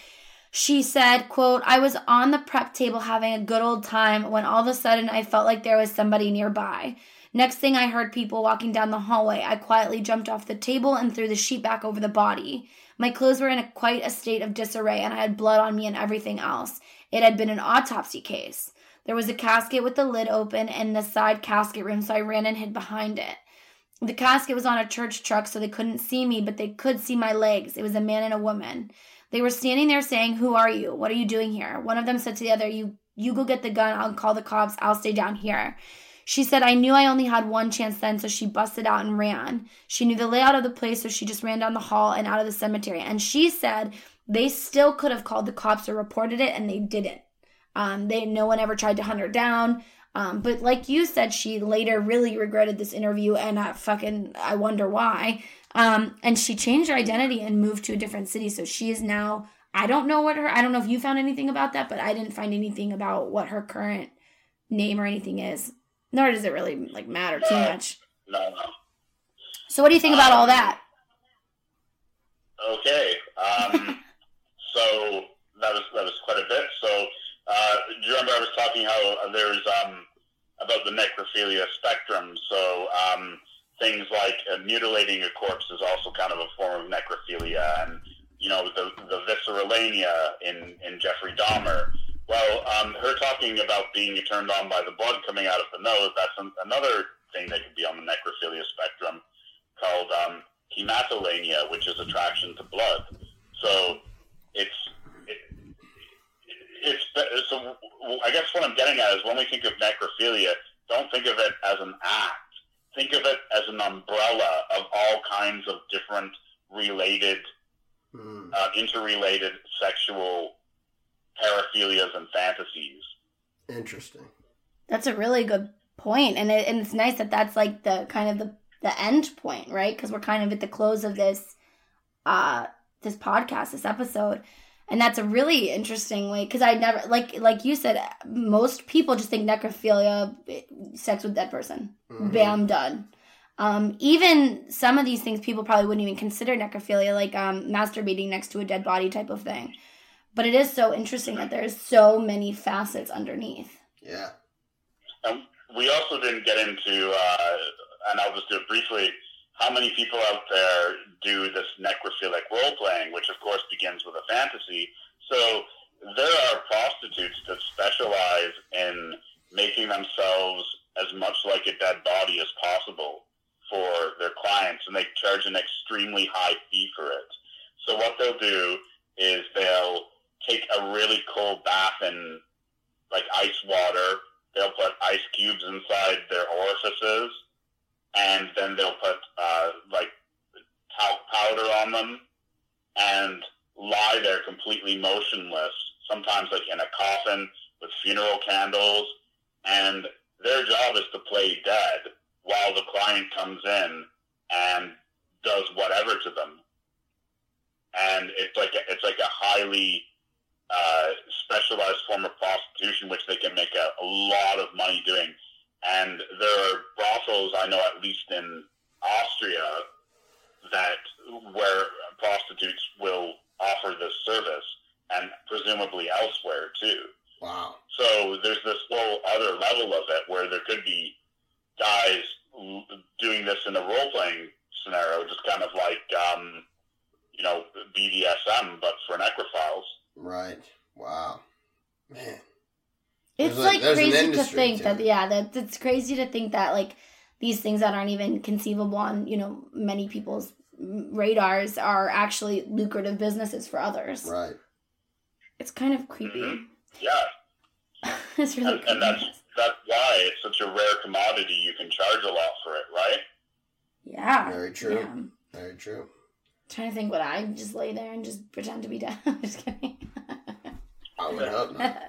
She said, quote, I was on the prep table having a good old time when all of a sudden I felt like there was somebody nearby. Next thing I heard people walking down the hallway. I quietly jumped off the table and threw the sheet back over the body. My clothes were in a, quite a state of disarray and I had blood on me and everything else. It had been an autopsy case. There was a casket with the lid open in the side casket room, so I ran and hid behind it. The casket was on a church truck, so they couldn't see me, but they could see my legs. It was a man and a woman. They were standing there saying, Who are you? What are you doing here? One of them said to the other, You you go get the gun, I'll call the cops, I'll stay down here. She said, I knew I only had one chance then, so she busted out and ran. She knew the layout of the place, so she just ran down the hall and out of the cemetery. And she said they still could have called the cops or reported it, and they didn't. Um, they no one ever tried to hunt her down. Um, but like you said, she later really regretted this interview, and I fucking I wonder why. Um, and she changed her identity and moved to a different city, so she is now. I don't know what her. I don't know if you found anything about that, but I didn't find anything about what her current name or anything is. Nor does it really like matter too much. No, no. So what do you think about all that? Okay. Um, <laughs> so that was that was quite a bit. So uh, do you remember I was talking how uh, there's um, about the necrophilia spectrum? So um, things like uh, mutilating a corpse is also kind of a form of necrophilia, and you know the the viscerolagnia in in Jeffrey Dahmer. Well, um, her talking about being turned on by the blood coming out of the nose, that's an, another thing that could be on the necrophilia spectrum called um, hematolagnia, which is attraction to blood. So it's it's so. I guess what I'm getting at is when we think of necrophilia, don't think of it as an act. Think of it as an umbrella of all kinds of different related, mm. uh, interrelated sexual paraphilias and fantasies. Interesting. That's a really good point, and it, and it's nice that that's like the kind of the the end point, right? Because we're kind of at the close of this uh this podcast, this episode and that's a really interesting way because I never like like you said most people just think necrophilia sex with dead person mm-hmm. bam done um, even some of these things people probably wouldn't even consider necrophilia like um, masturbating next to a dead body type of thing but it is so interesting that there's so many facets underneath yeah um, we also didn't get into uh, and I'll just do it briefly how many people out there do this necrophilic role playing, which of course begins with a fantasy. So there are prostitutes that specialize in making themselves as much like a dead body as possible for their clients, and they charge an extremely high fee for it. So what they'll do is they'll take a really cold bath in like ice water. They'll put ice cubes inside their orifices and then they'll put uh, like talc powder on them and lie there completely motionless, sometimes like in a coffin with funeral candles, and their job is to play dead while the client comes in and does whatever to them. And it's like a, it's like a highly uh, specialized form of prostitution, which they can make a, a lot of money doing and there are brothels I know, at least in Austria, that where prostitutes will offer this service, and presumably elsewhere too. Wow. So there's this whole other level of it where there could be guys doing this in a role playing scenario, just kind of like um, you know, BDSM, but for necrophiles. Right. Wow. Man. It's There's a- like there's an crazy to industry think to that yeah, that it's crazy to think that like these things that aren't even conceivable on you know many people's radars are actually lucrative businesses for others. Right. It's kind of creepy. Mhm. Yeah, <laughs> it's really and, creepy. and that's that's why it's such a rare commodity. You can charge a lot for it, right? yeah. Very true. Yeah. Very true. trying to think what I just lay there and just pretend to be dead. <laughs> I'm just kidding. I would hope not.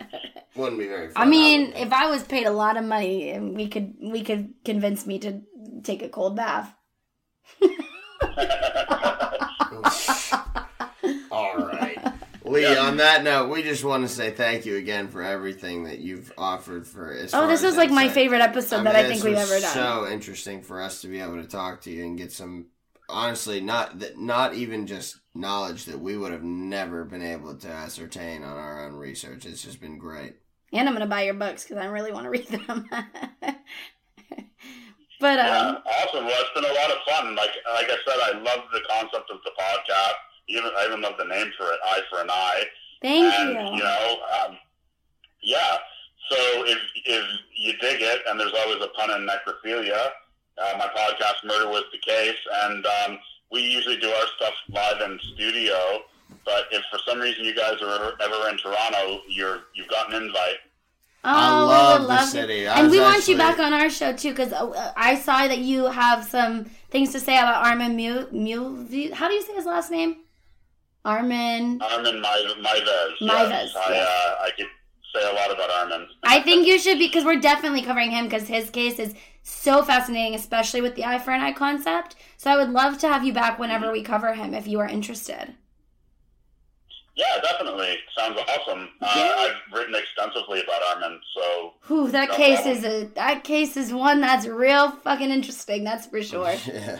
Wouldn't be very. Fun, I mean, would if I was paid a lot of money and we could we could convince me to take a cold bath. <laughs> All right. Lee, on that note, we just want to say thank you again for everything that you've offered for us. Oh, this as was like my favorite episode that I this think we've ever done. So interesting for us to be able to talk to you and get some honestly not that not even just knowledge that we would have never been able to ascertain on our own research. It's just been great. And I'm gonna buy your books because I really want to read them. <laughs> but Yeah, um, awesome. Well, it's been a lot of fun. Like like I said, I love the concept of the podcast. Even I even love the name for it, Eye for an Eye. thank and you. you know, um, yeah. So if if you dig it, and there's always a pun in necrophilia, uh, my podcast Murder Was the Case, and um, we usually do our stuff live in studio. But if for some reason you guys are ever in Toronto, you're you've got an invite. Oh, I we love the city. And was we want you back on our show too because I saw that you have some things to say about Armin Mu. Mu how do you say his last name? Armin. Armin Meiwes. Meiwes. Meiwes, Yes. I yes. uh, I could say a lot about Armin. I think you should because we're definitely covering him because his case is so fascinating, especially with the eye for an eye concept. So I would love to have you back whenever we cover him if you are interested. Yeah, definitely. Sounds awesome. Uh, I've written extensively about Armin, so Whew, that No case problem. is a that case is one that's real fucking interesting. That's for sure. <laughs> Yeah.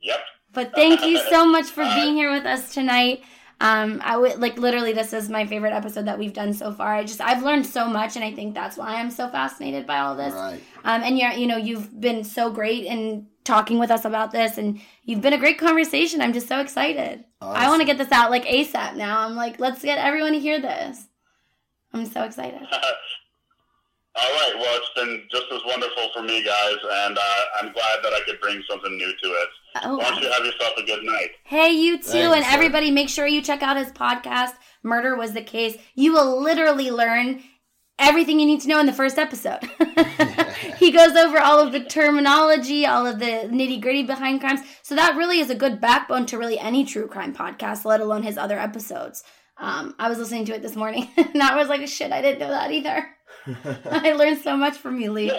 yep. But thank you so <laughs> much for being here with us tonight. Um, I would like literally this is my favorite episode that we've done so far. I just I've learned so much, and I think that's why I'm so fascinated by all this. Right. Um, and you're you know you've been so great in talking with us about this, and you've been a great conversation. I'm just so excited. I want to get this out like ASAP now. I'm like, let's get everyone to hear this. I'm so excited. <laughs> All right. Well, it's been just as wonderful for me, guys, and uh, I'm glad that I could bring something new to it. Oh, Why don't you have yourself a good night? Hey, you too, Thanks, and sir. everybody, make sure you check out his podcast. Murder was the case. You will literally learn everything you need to know in the first episode. <laughs> he goes over all of the terminology, all of the nitty gritty behind crimes. So that really is a good backbone to really any true crime podcast, let alone his other episodes. Um, I was listening to it this morning, <laughs> and I was like, "Shit, I didn't know that either." <laughs> I learned so much from you, Lee.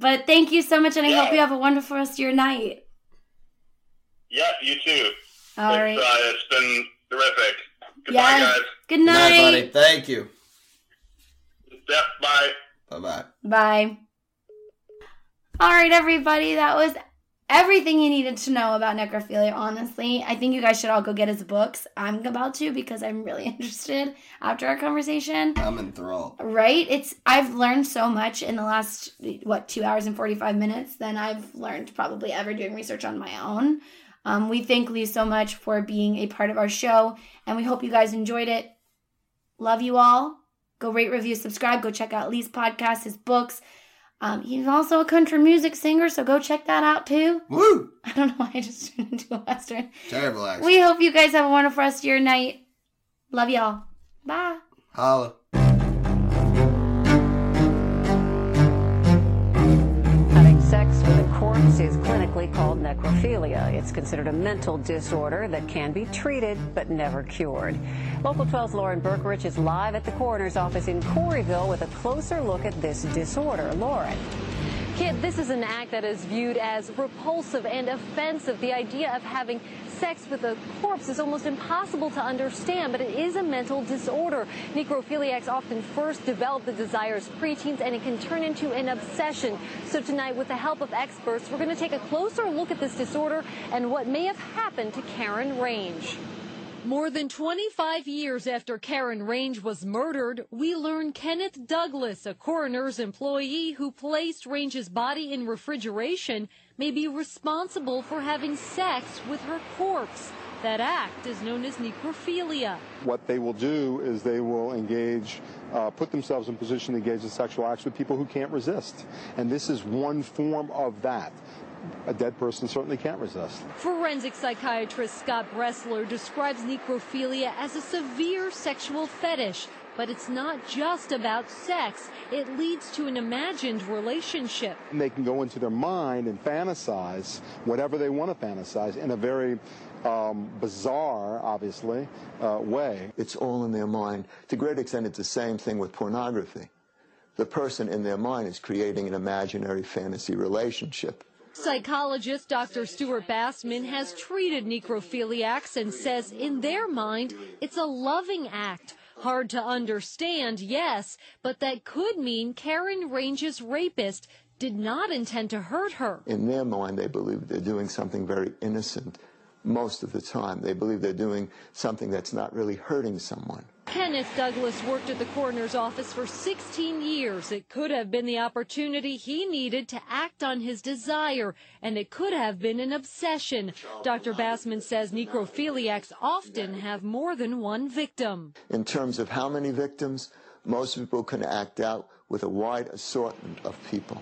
But thank you so much, and I hope you have a wonderful rest of your night. Yeah, you too. All it's, right. uh, it's been terrific. Goodbye, Yes. guys. Good Good night, night. buddy. Thank you. Yep. Bye. Bye bye. All right, everybody. That was everything you needed to know about necrophilia, honestly. I think you guys should all go get his books. I'm about to because I'm really <laughs> interested after our conversation. I'm enthralled. Right? It's I've learned so much in the last what, 2 hours and 45 minutes than I've learned probably ever doing research on my own. Um, we thank Lee so much for being a part of our show, and we hope you guys enjoyed it. Love you all. Go rate, review, subscribe. Go check out Lee's podcast, his books. Um, he's also a country music singer, so go check that out too. Woo! <laughs> I don't know why I just turned into a western. Terrible accent. We hope you guys have a wonderful rest of your night. Love y'all. Bye. Holla. Corpse is clinically called necrophilia. It's considered a mental disorder that can be treated but never cured. Local 12's Lauren Berkerich is live at the coroner's office in Corryville with a closer look at this disorder. Lauren. Kid, this is an act that is viewed as repulsive and offensive. The idea of having sex with a corpse is almost impossible to understand, but it is a mental disorder. Necrophiliacs often first develop the desire as preteens, and it can turn into an obsession. So tonight, with the help of experts, we're going to take a closer look at this disorder and what may have happened to Karen Range. More than 25 years after Karen Range was murdered, we learn Kenneth Douglas, a coroner's employee who placed Range's body in refrigeration, may be responsible for having sex with her corpse. That act is known as necrophilia. What they will do is they will engage, uh, put themselves in position to engage in sexual acts with people who can't resist. And this is one form of that a dead person certainly can't resist. Forensic psychiatrist Scott Bressler describes necrophilia as a severe sexual fetish. But it's not just about sex. It leads to an imagined relationship. And they can go into their mind and fantasize whatever they want to fantasize in a very um, bizarre, obviously, uh, way. It's all in their mind. To a great extent, it's the same thing with pornography. The person in their mind is creating an imaginary fantasy relationship. Psychologist Dr. Stuart Bassman has treated necrophiliacs and says in their mind it's a loving act. Hard to understand, yes, but that could mean Karen Range's rapist did not intend to hurt her. In their mind, they believe they're doing something very innocent most of the time. They believe they're doing something that's not really hurting someone. Kenneth Douglas worked at the coroner's office for 16 years. It could have been the opportunity he needed to act on his desire, and it could have been an obsession. Dr. Bassman says necrophiliacs often have more than one victim. In terms of how many victims, most people can act out with a wide assortment of people.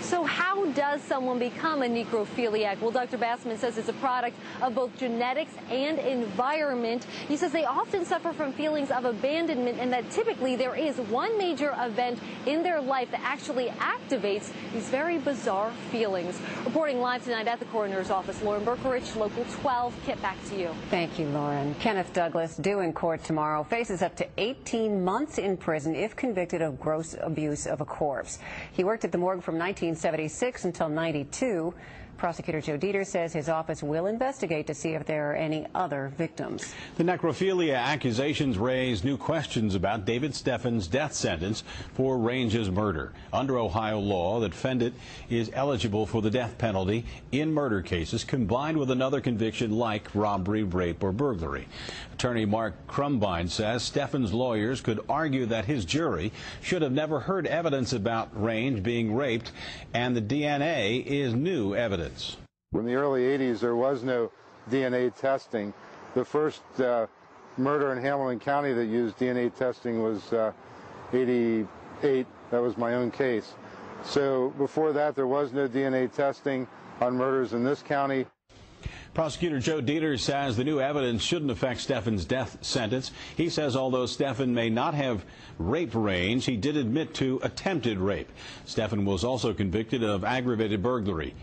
So how does someone become a necrophiliac? Well, Dr. Bassman says it's a product of both genetics and environment. He says they often suffer from feelings of abandonment and that typically there is one major event in their life that actually activates these very bizarre feelings. Reporting live tonight at the coroner's office, Lauren Berkerich, Local 12. Kit, back to you. Thank you, Lauren. Kenneth Douglas, due in court tomorrow, faces up to 18 months in prison if convicted of gross abuse of a corpse. He worked at the morgue from 19 1976 until 92. Prosecutor Joe Dieter says his office will investigate to see if there are any other victims. The necrophilia accusations raise new questions about David Steffen's death sentence for Range's murder. Under Ohio law, the defendant is eligible for the death penalty in murder cases combined with another conviction like robbery, rape, or burglary. Attorney Mark Krumbein says Steffen's lawyers could argue that his jury should have never heard evidence about Range being raped, and the DNA is new evidence. In the early 80s, there was no DNA testing. The first uh, murder in Hamilton County that used DNA testing was uh, 88. That was my own case. So before that, there was no DNA testing on murders in this county. Prosecutor Joe Dieter says the new evidence shouldn't affect Steffen's death sentence. He says although Steffen may not have rape range, he did admit to attempted rape. Steffen was also convicted of aggravated burglary.